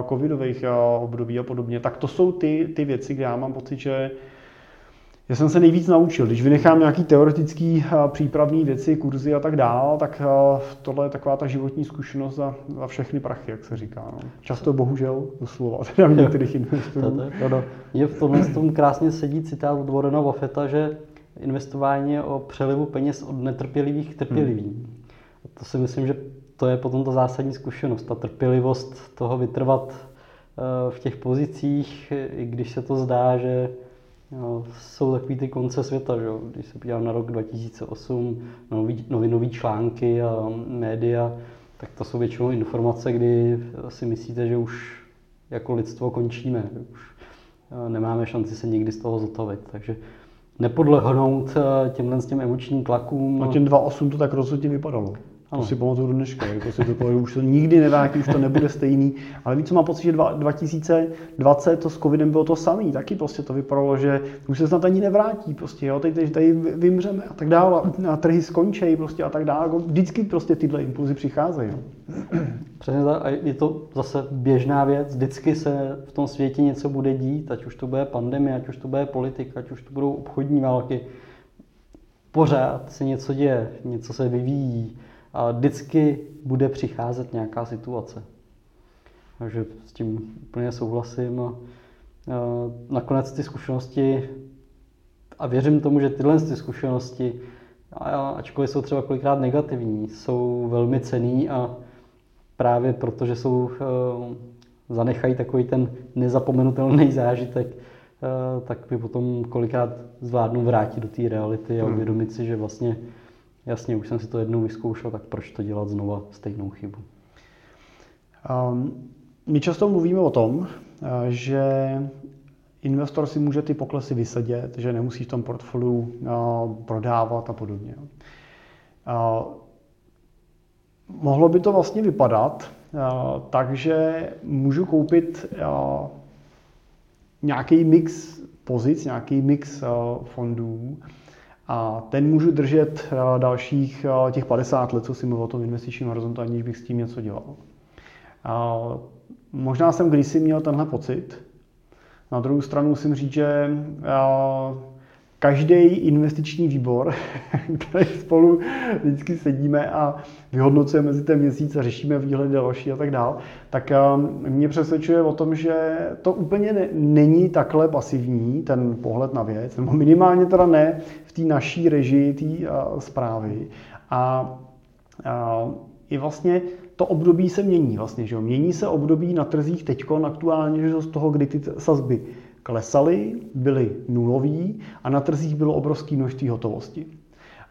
covidových období a podobně, tak to jsou ty, ty věci, kde já mám pocit, že já jsem se nejvíc naučil. Když vynechám nějaký teoretický přípravní věci, kurzy a tak dál, tak tohle je taková ta životní zkušenost za, za všechny prachy, jak se říká. No. Často bohužel doslova, teda v některých investorů. Je v tomhle tom krásně sedí citát od Warrena Buffetta, že investování je o přelivu peněz od netrpělivých k trpělivým. Hmm. To si myslím, že to je potom ta zásadní zkušenost, ta trpělivost toho vytrvat eh, v těch pozicích, i když se to zdá, že jo, jsou takový ty konce světa, že? když se podívám na rok 2008, nový, novinové články a média, tak to jsou většinou informace, kdy si myslíte, že už jako lidstvo končíme, že už eh, nemáme šanci se nikdy z toho zotavit. Takže nepodlehnout eh, těmhle s těm emočním tlakům. A těm 2.8 to tak rozhodně vypadalo. To si pamatuju do dneška, jako si to, už to nikdy nevrátí, už to nebude stejný. Ale víc, co mám pocit, že 2020 to s covidem bylo to samé, taky prostě to vypadalo, že už se snad ani nevrátí, prostě, jo, teď, teď tady vymřeme a tak dále, a trhy skončí prostě a tak dále. Jako vždycky prostě tyhle impulzy přicházejí. Jo. Přesně tak, a je to zase běžná věc, vždycky se v tom světě něco bude dít, ať už to bude pandemie, ať už to bude politika, ať už to budou obchodní války. Pořád se něco děje, něco se vyvíjí vždycky bude přicházet nějaká situace. Takže s tím úplně souhlasím. A nakonec ty zkušenosti, a věřím tomu, že tyhle ty zkušenosti, ačkoliv jsou třeba kolikrát negativní, jsou velmi cený a právě protože jsou, e, zanechají takový ten nezapomenutelný zážitek, e, tak mi potom kolikrát zvládnu vrátit do té reality a hmm. uvědomit si, že vlastně jasně, už jsem si to jednou vyzkoušel, tak proč to dělat znova stejnou chybu? Um, my často mluvíme o tom, eh, že investor si může ty poklesy vysedět, že nemusí v tom portfoliu uh, prodávat a podobně. Uh, mohlo by to vlastně vypadat, takže můžu koupit nějaký mix pozic, nějaký mix fondů, a ten můžu držet eh, dalších eh, těch 50 let, co si mluvil o tom investičním horizontu, aniž bych s tím něco dělal. A možná jsem kdysi měl tenhle pocit. Na druhou stranu musím říct, že eh, každý investiční výbor, který spolu vždycky sedíme a vyhodnocujeme mezi ten měsíc a řešíme výhledy další a tak dál, tak mě přesvědčuje o tom, že to úplně ne, není takhle pasivní, ten pohled na věc, nebo minimálně teda ne v té naší režii té zprávy. A, a i vlastně to období se mění vlastně, že jo? Mění se období na trzích teďkon aktuálně, že z toho, kdy ty sazby klesaly, byly nulový a na trzích bylo obrovské množství hotovosti.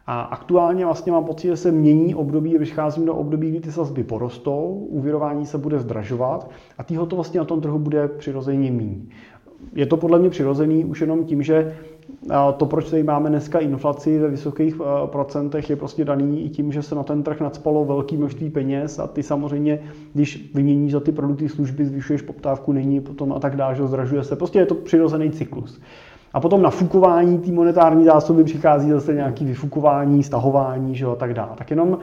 A aktuálně vlastně mám pocit, že se mění období, vycházím do období, kdy ty sazby porostou, úvěrování se bude zdražovat a té hotovosti na tom trhu bude přirozeně méně. Je to podle mě přirozený už jenom tím, že to, proč tady máme dneska inflaci ve vysokých eh, procentech, je prostě daný i tím, že se na ten trh nadspalo velké množství peněz a ty samozřejmě, když vyměníš za ty produkty služby, zvyšuješ poptávku, není potom a tak dále, že zdražuje se. Prostě je to přirozený cyklus. A potom na fukování té monetární zásoby přichází zase nějaké vyfukování, stahování že a tak dále. Tak jenom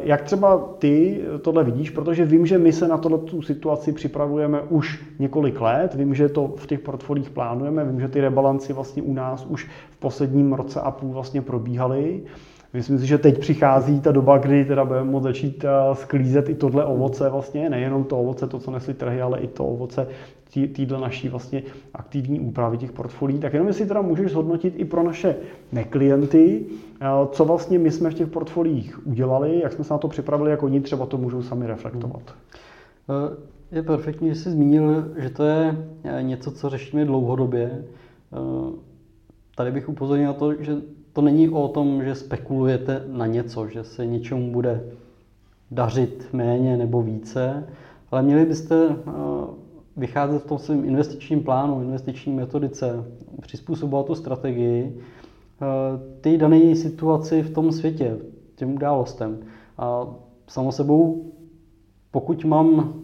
jak třeba ty tohle vidíš, protože vím, že my se na tohle tu situaci připravujeme už několik let, vím, že to v těch portfolích plánujeme, vím, že ty rebalanci vlastně u nás už v posledním roce a půl vlastně probíhaly. Myslím si, že teď přichází ta doba, kdy teda budeme moct začít sklízet i tohle ovoce vlastně, nejenom to ovoce, to, co nesli trhy, ale i to ovoce této naší vlastně aktivní úpravy těch portfolií, tak jenom jestli teda můžeš zhodnotit i pro naše neklienty, eh, co vlastně my jsme v těch portfoliích udělali, jak jsme se na to připravili, jak oni třeba to můžou sami reflektovat. Hmm. Je perfektní, že jsi zmínil, že to je něco, co řešíme dlouhodobě. Tady bych upozornil na to, že to není o tom, že spekulujete na něco, že se něčemu bude dařit méně nebo více, ale měli byste eh, vycházet v tom svém investičním plánu, investiční metodice, přizpůsobovat tu strategii eh, ty dané situaci v tom světě, těm událostem. A samo sebou, pokud mám,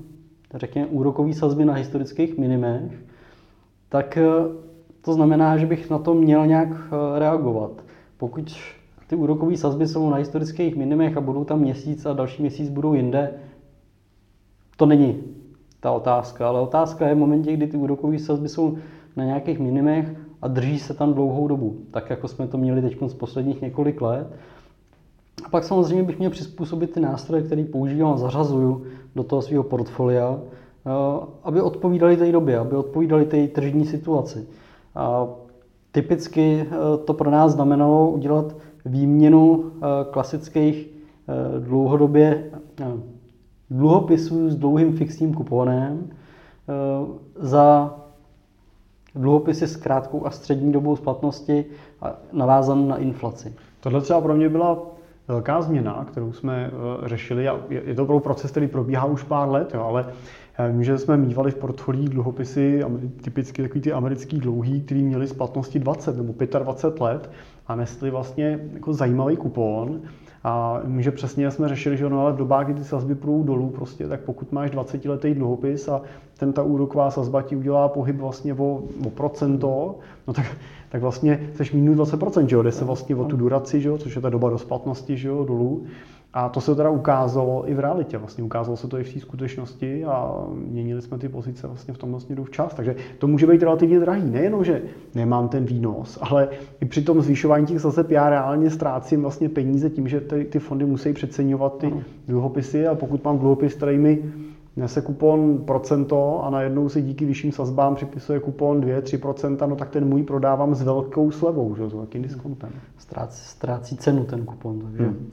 řekněme, úrokový sazby na historických minimech, tak eh, to znamená, že bych na to měl nějak reagovat. Pokud ty úrokové sazby jsou na historických minimech a budou tam měsíc a další měsíc budou jinde, to není ta otázka, ale otázka je v momentě, kdy ty úrokové sazby jsou na nějakých minimech a drží se tam dlouhou dobu, tak jako jsme to měli teď z posledních několik let. A pak samozřejmě bych měl přizpůsobit ty nástroje, které používám a zařazuju do toho svého portfolia, eh, aby odpovídali té době, aby odpovídali té tržní situaci. A typicky eh, to pro nás znamenalo udělat výměnu eh, klasických dlouhodobě dluhopisů s dlouhým fixním kuponem za dluhopisy s krátkou a střední dobou splatnosti a navázan na inflaci. Tohle třeba pro mě byla velká změna, kterou jsme řešili. Je to opravdu proces, který probíhá už pár let, jo, ale Vím, že jsme mývali v portfolích dluhopisy, typicky takový ty americký dlouhý, který měli splatnosti 20 nebo 25 let a nesli vlastně jako zajímavý kupon. A že přesně jsme řešili, že no, ale v dobách, kdy ty sazby půjdou dolů, prostě, tak pokud máš 20 letý dluhopis a ten ta úroková sazba ti udělá pohyb vlastně o, o procento, no tak, tak vlastně jsi minus 20%, že jo, jde se vlastně o tu duraci, že jo, což je ta doba do splatnosti, že jo, dolů. A to se teda ukázalo i v realitě, vlastně ukázalo se to i v té skutečnosti a měnili jsme ty pozice vlastně v tom směru včas. Takže to může být relativně drahý. Nejenom, že nemám ten výnos, ale i při tom zvyšování těch sazeb já reálně ztrácím vlastně peníze tím, že ty, ty fondy musí přeceňovat ty dluhopisy a pokud mám dluhopis, který mi nese kupon procento a najednou si díky vyšším sazbám připisuje kupon 2-3%, no tak ten můj prodávám s velkou slevou, že, s velkým diskontem. Ztrácí, ztrácí cenu ten kupon. Takže... Hmm.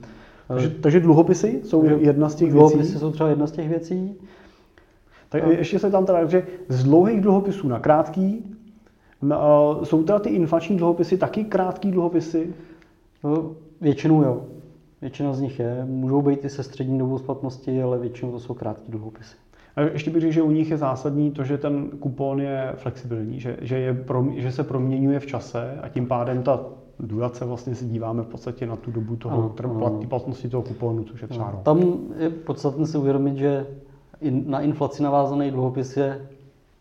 Takže, takže dluhopisy jsou jedna z těch dluhopisy věcí? Dluhopisy jsou třeba jedna z těch věcí. Tak no. ještě se tam teda, že z dlouhých dluhopisů na krátký, jsou teda ty inflační dluhopisy taky krátký dluhopisy? No, většinou jo. Většina z nich je. Můžou být i se střední dobou splatnosti, ale většinou to jsou krátké dluhopisy. A ještě bych řekl, že u nich je zásadní to, že ten kupon je flexibilní, že, že, je, že se proměňuje v čase a tím pádem ta durace vlastně se díváme v podstatě na tu dobu toho ano, platnosti toho kuponu, což je třeba rok. Tam je podstatné si uvědomit, že na inflaci navázaný dluhopis je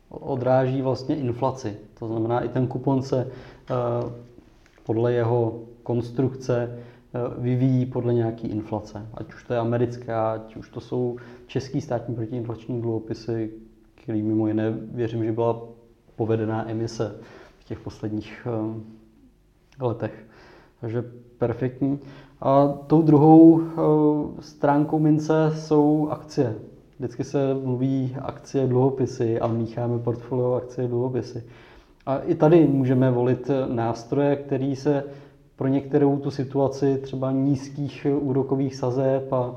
odráží vlastně inflaci. To znamená, i ten kupon se eh, podle jeho konstrukce eh, vyvíjí podle nějaké inflace. Ať už to je americká, ať už to jsou český státní protiinflační dluhopisy, který mimo jiné věřím, že byla povedená emise v těch posledních eh, letech. Takže perfektní. A tou druhou eh, stránkou mince jsou akcie. Vždycky se mluví akcie, dluhopisy a mícháme portfolio akcie, dluhopisy. A i tady můžeme volit nástroje, které se pro některou tu situaci třeba nízkých úrokových sazeb a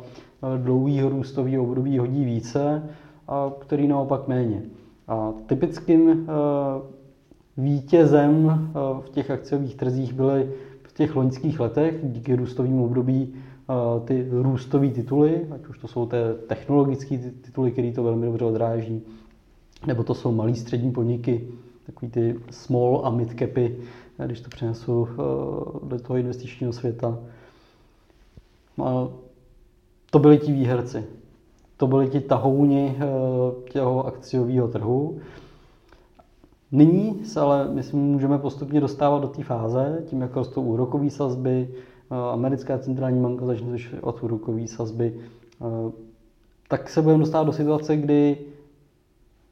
dlouhého růstového období hodí více a který naopak méně. A typickým eh, vítězem eh, v těch akciových trzích byly v těch loňských letech díky růstovým období eh, ty růstové tituly, ať už to jsou ty technologické tituly, které to velmi dobře odráží, nebo to jsou malý střední podniky, takový ty small a mid capy, eh, když to přenesu do toho investičního světa. To byli ti výherci. To byli ti tahouni těho akciového trhu. Nyní se ale, myslím, můžeme postupně dostávat do té fáze, tím jak rostou úrokové sazby, eh, americká centrální banka začne zvyšovat úrokové sazby, eh, tak se budeme dostávat do situace, kdy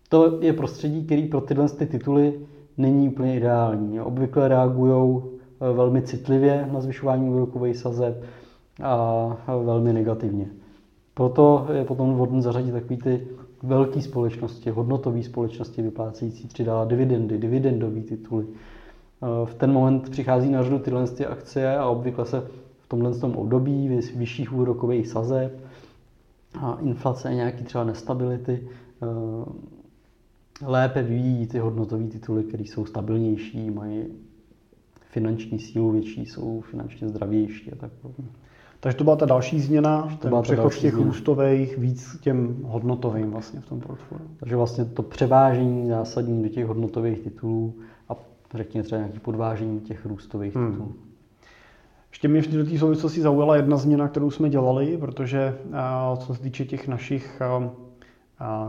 to je prostředí, který pro tyhle ty tituly není úplně ideální. Obvykle reagují eh, velmi citlivě na zvyšování úrokových sazeb a velmi negativně. Proto je potom vhodné zařadit takový ty velké společnosti, hodnotové společnosti vyplácející tři dividendy, dividendové tituly. V ten moment přichází na řadu tyhle ty akcie a obvykle se v tomhle tom období vyšších úrokových sazeb a inflace, nějaký třeba nestability, lépe vyvíjí ty hodnotové tituly, které jsou stabilnější, mají finanční sílu větší, jsou finančně zdravější a tak podobně. Takže to byla ta další změna, to ten přechod z těch změna. růstových víc k těm hodnotovým vlastně v tom portfoliu. Takže vlastně to převážení zásadní do těch hodnotových titulů a řekněme třeba nějaký podvážení těch růstových hmm. titulů. Ještě mě do té souvislosti zaujala jedna změna, kterou jsme dělali, protože co se týče těch našich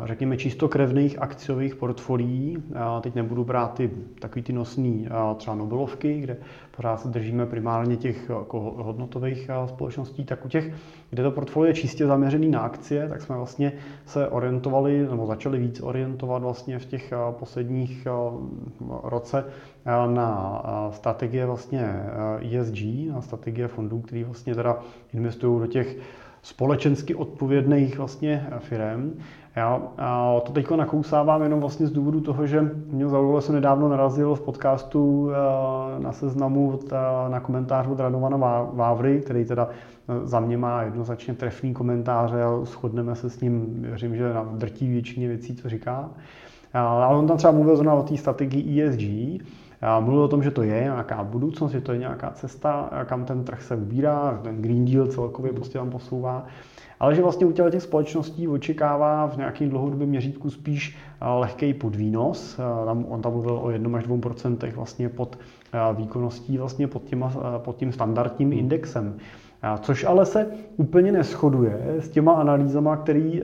řekněme, čistokrevných akciových portfolií. Teď nebudu brát ty takový ty nosný třeba Nobelovky, kde pořád se držíme primárně těch jako hodnotových společností, tak u těch, kde to portfolio je čistě zaměřený na akcie, tak jsme vlastně se orientovali, nebo začali víc orientovat vlastně v těch posledních roce na strategie vlastně ESG, na strategie fondů, který vlastně teda investují do těch společensky odpovědných vlastně firm. Já to teď nakousávám jenom vlastně z důvodu toho, že mě zaujalo, jsem nedávno narazil v podcastu eh, na seznamu na komentář od Radovana Vávry, který teda eh, za mě má jednoznačně trefný komentáře a shodneme se s ním, věřím, že na drtí většině věcí, co říká. Ale on tam třeba mluvil zrovna o té strategii ESG, Mluvil o tom, že to je nějaká budoucnost, že to je nějaká cesta, kam ten trh se ubírá, ten Green Deal celkově prostě tam posouvá ale že vlastně u těch společností očekává v nějakém dlouhodobém měřítku spíš eh, lehký podvýnos. Eh, tam, on tam mluvil o 1 až 2% vlastně pod eh, výkonností, vlastně pod, těma, pod tím standardním indexem. Což ale se úplně neschoduje s těma analýzama, který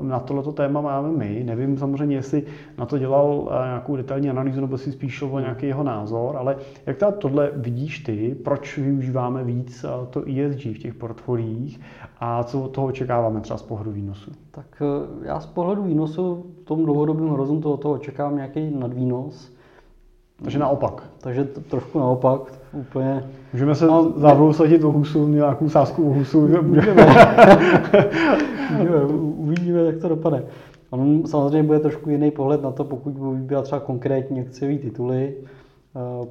na tohleto téma máme my. Nevím samozřejmě, jestli na to dělal nějakou detailní analýzu, nebo si spíš o nějaký jeho názor, ale jak teda tohle vidíš ty, proč využíváme víc to ESG v těch portfoliích a co od toho očekáváme třeba z pohledu výnosu? Tak já z pohledu výnosu v tom dlouhodobém horizontu od toho očekávám nějaký nadvýnos. Takže naopak. Takže to, trošku naopak, úplně. Můžeme se no, závou sadit o husu, nějakou sázku o husu. Můžeme. Můžeme. Uvidíme, jak to dopadne. On samozřejmě bude trošku jiný pohled na to, pokud budou vybírat třeba konkrétní akciové tituly.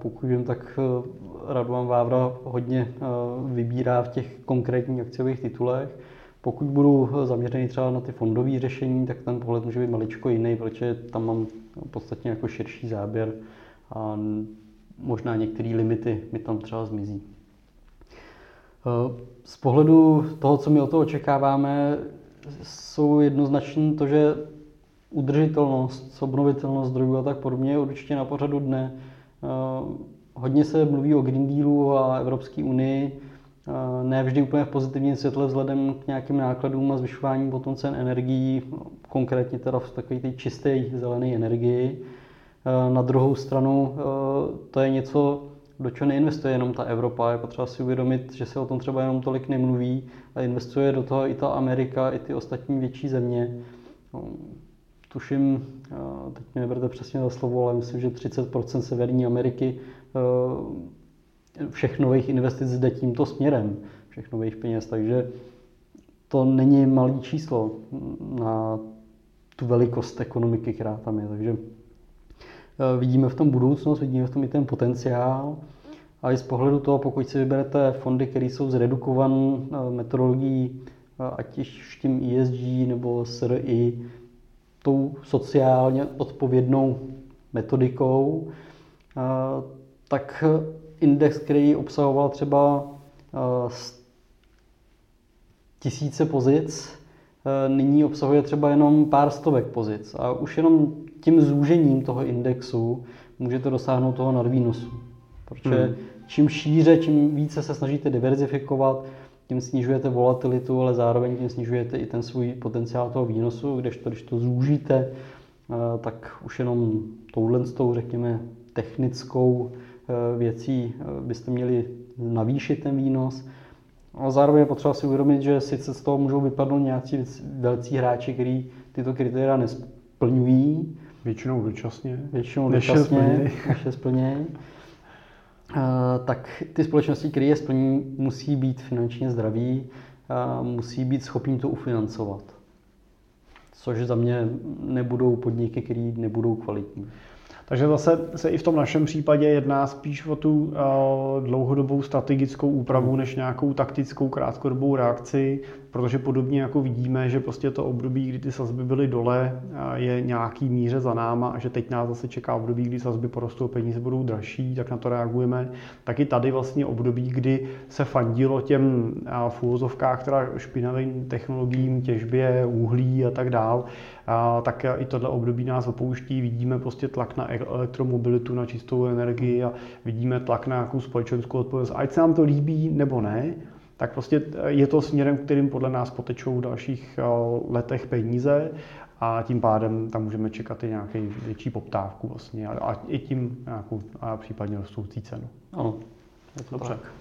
Pokud vím, tak e, Radovan Vávra hodně e, vybírá v těch konkrétních akciových titulech. Pokud budu zaměřený třeba na ty fondové řešení, tak ten pohled může být maličko jiný, protože tam mám podstatně jako širší záběr a možná některé limity mi tam třeba zmizí. Eh, z pohledu toho, co my o toho očekáváme, jsou jednoznačně to, že udržitelnost, obnovitelnost zdrojů a tak podobně je určitě na pořadu dne. Eh, hodně se mluví o Green Dealu a Evropské unii, eh, ne vždy úplně v pozitivním světle vzhledem k nějakým nákladům a zvyšování potom cen energií, konkrétně teda v takové té čisté zelené energii. Eh, na druhou stranu eh, to je něco, do čeho neinvestuje jenom ta Evropa. Je potřeba si uvědomit, že se o tom třeba jenom tolik nemluví a investuje do toho i ta Amerika, i ty ostatní větší země. No, tuším, eh, teď mě neberte přesně za slovo, ale myslím, že 30% Severní Ameriky všech nových investic jde tímto směrem, všech nových peněz, takže to není malý číslo na tu velikost ekonomiky, která tam je. Takže vidíme v tom budoucnost, vidíme v tom i ten potenciál. A i z pohledu toho, pokud si vyberete fondy, které jsou zredukované eh, metodologií, eh, ať už tím ESG nebo SRI, tou sociálně odpovědnou metodikou, tak index, který obsahoval třeba tisíce pozic, nyní obsahuje třeba jenom pár stovek pozic. A už jenom tím zúžením toho indexu můžete dosáhnout toho nadvýnosu. Protože hmm. čím šíře, čím více se snažíte diverzifikovat, tím snižujete volatilitu, ale zároveň tím snižujete i ten svůj potenciál toho výnosu, kdežto když to zúžíte, eh, tak už jenom touhle s tou, řekněme, technickou eh, věcí eh, byste měli navýšit ten výnos. A zároveň je potřeba si uvědomit, že sice z toho můžou vypadnout nějací velcí hráči, kteří tyto kritéria nesplňují, Většinou dočasně. Většinou dočasně, než je splnějí. Uh, tak ty společnosti, které je splní, musí být finančně zdraví, musí být schopní to ufinancovat. což za mě nebudou podniky, které nebudou kvalitní. Takže zase se i v tom našem případě jedná spíš o tu uh, dlouhodobou strategickou úpravu než nějakou taktickou krátkodobou reakci, protože podobně jako vidíme, že prostě to období, kdy ty sazby byly dole, je nějaký míře za náma a že teď nás zase čeká období, kdy sazby porostou, peníze budou dražší, tak na to reagujeme. Tak i tady vlastně období, kdy se fandilo těm v teda špinavým technologiím, těžbě, uhlí a tak dál, a tak i tohle období nás opouští. Vidíme prostě tlak na elektromobilitu, na čistou energii a vidíme tlak na nějakou společenskou odpovědnost. Ať se nám to líbí nebo ne, tak prostě je to směrem, kterým podle nás potečou v dalších eh, letech peníze a tím pádem tam můžeme čekat i nějaký větší poptávku vlastně a, i tím nějakou a případně rostoucí cenu. Ano, je to Dobře. Tak.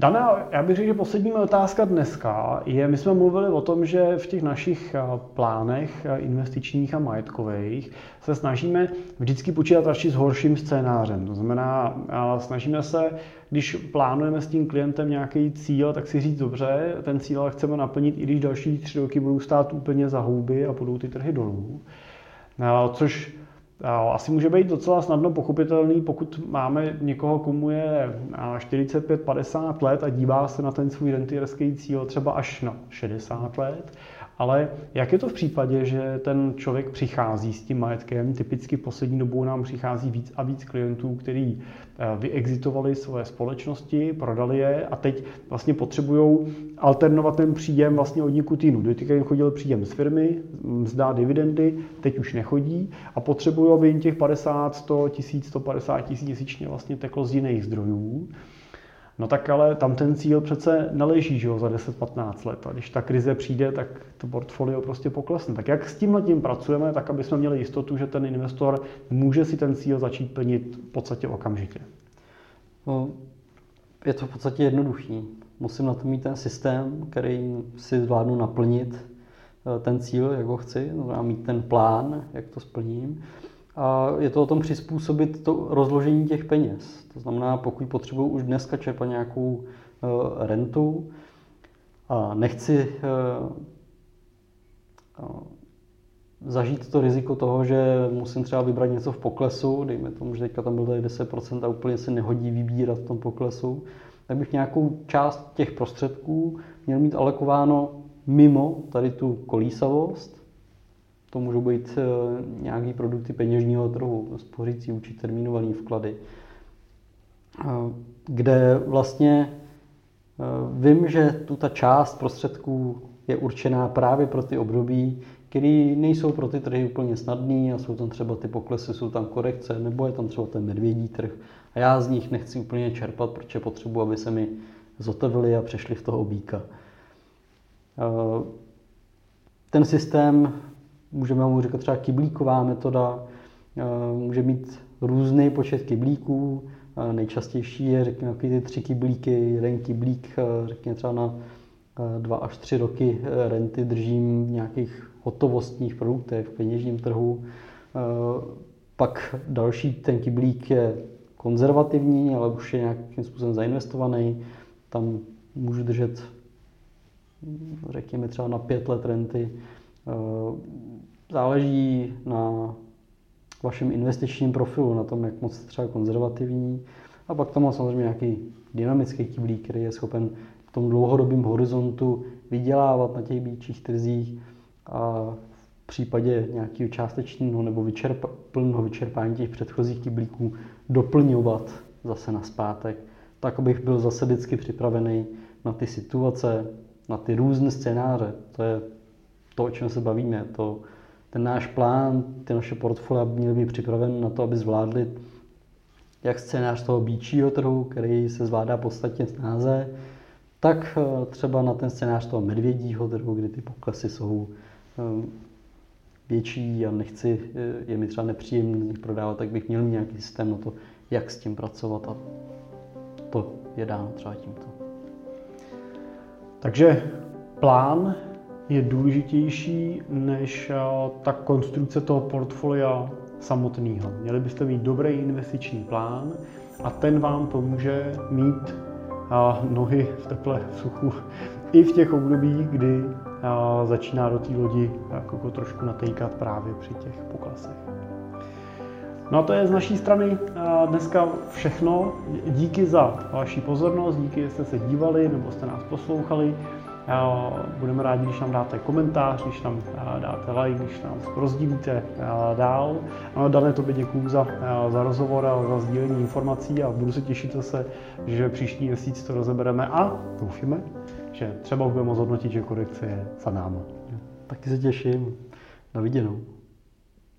Dana, já bych řekl, že poslední otázka dneska je, my jsme mluvili o tom, že v těch našich eh, plánech eh, investičních a majetkových se snažíme vždycky počítat radši s horším scénářem. To znamená, eh, snažíme se, když plánujeme s tím klientem nějaký cíl, tak si říct dobře, ten cíl chceme naplnit, i když další tři roky budou stát úplně za houby a budou ty trhy dolů. Což asi může být docela snadno pochopitelný, pokud máme někoho, komu je 45-50 let a dívá se na ten svůj rentierský cíl třeba až na 60 let ale jak je to v případě, že ten člověk přichází s tím majetkem? Typicky poslední dobou nám přichází víc a víc klientů, kteří eh, vyexitovali svoje společnosti, prodali je a teď vlastně potřebují alternovat ten příjem vlastně od někud jinou. Doteďka jim chodil příjem z firmy, zdá dividendy, teď už nechodí a potřebují, aby jim těch 50, 100 tisíc, 150 tisíc měsíčně vlastně teklo z jiných zdrojů. No tak ale tam ten cíl přece neleží že jo, za 10-15 let. A když ta krize přijde, tak to portfolio prostě poklesne. Tak jak s tímhle tím pracujeme, tak aby jsme měli jistotu, že ten investor může si ten cíl začít plnit v podstatě okamžitě? No, je to v podstatě jednoduchý. Musím na to mít ten systém, který si zvládnu naplnit eh, ten cíl, jak ho chci, to znamená mít ten plán, jak to splním. A je to o tom přizpůsobit to rozložení těch peněz. To znamená, pokud potřebuji už dneska čerpat nějakou uh, rentu a nechci uh, uh, zažít to riziko toho, že musím třeba vybrat něco v poklesu, dejme tomu, že teďka tam bylo 10% a úplně se nehodí vybírat v tom poklesu, tak bych nějakou část těch prostředků měl mít alokováno mimo tady tu kolísavost to můžou být eh, nějaké produkty peněžního trhu, spořící účet, termínované vklady, eh, kde vlastně eh, vím, že tu ta část prostředků je určená právě pro ty období, které nejsou pro ty trhy úplně snadné a jsou tam třeba ty poklesy, jsou tam korekce, nebo je tam třeba ten medvědí trh a já z nich nechci úplně čerpat, protože potřebuji, aby se mi zotevili a přešli v toho obíka. Ten systém můžeme mu říkat třeba kyblíková metoda, eh, může mít různý počet kyblíků, eh, nejčastější je, řekněme, ty tři kyblíky, jeden kyblík, eh, řekněme třeba na dva až tři roky renty držím v nějakých hotovostních produktech, v peněžním trhu. Pak další ten kyblík je konzervativní, ale už je nějakým způsobem zainvestovaný. Tam můžu držet, řekněme třeba na pět let renty záleží na vašem investičním profilu, na tom, jak moc jste třeba konzervativní. A pak tam má samozřejmě nějaký dynamický kyblík, který je schopen v tom dlouhodobém horizontu vydělávat na těch býčích trzích a v případě nějakého částečného nebo vyčerpa, plného vyčerpání těch předchozích kyblíků doplňovat zase na zpátek, tak abych byl zase vždycky připravený na ty situace, na ty různé scénáře. To je to, o čem se bavíme. To ten náš plán, ty naše portfolia měly být připraven na to, aby zvládli jak scénář toho býčího trhu, který se zvládá podstatně snáze, tak eh, třeba na ten scénář toho medvědího trhu, kdy ty poklesy jsou eh, větší a nechci eh, je mi třeba nepříjemný prodávat, tak bych měl nějaký systém na to, jak s tím pracovat a to je dáno třeba tímto. Takže plán je důležitější než eh, ta konstrukce toho portfolia samotného. Měli byste mít dobrý investiční plán a ten vám pomůže mít eh, nohy v teple, v suchu i v těch obdobích, kdy začíná do té lodi jako trošku natejkat právě při těch poklasech. No a to je z naší strany dneska všechno. Díky za vaši pozornost, díky, že jste se dívali nebo jste nás poslouchali. Budeme rádi, když nám dáte komentář, když nám dáte like, když nás rozdílíte dál. No, Dané, tobě děkuju za, za rozhovor a za sdílení informací a budu se těšit zase, že příští měsíc to rozebereme a doufíme, že třeba budeme moct hodnotit, že korekce je za náma. Taky se těším. Na viděnou.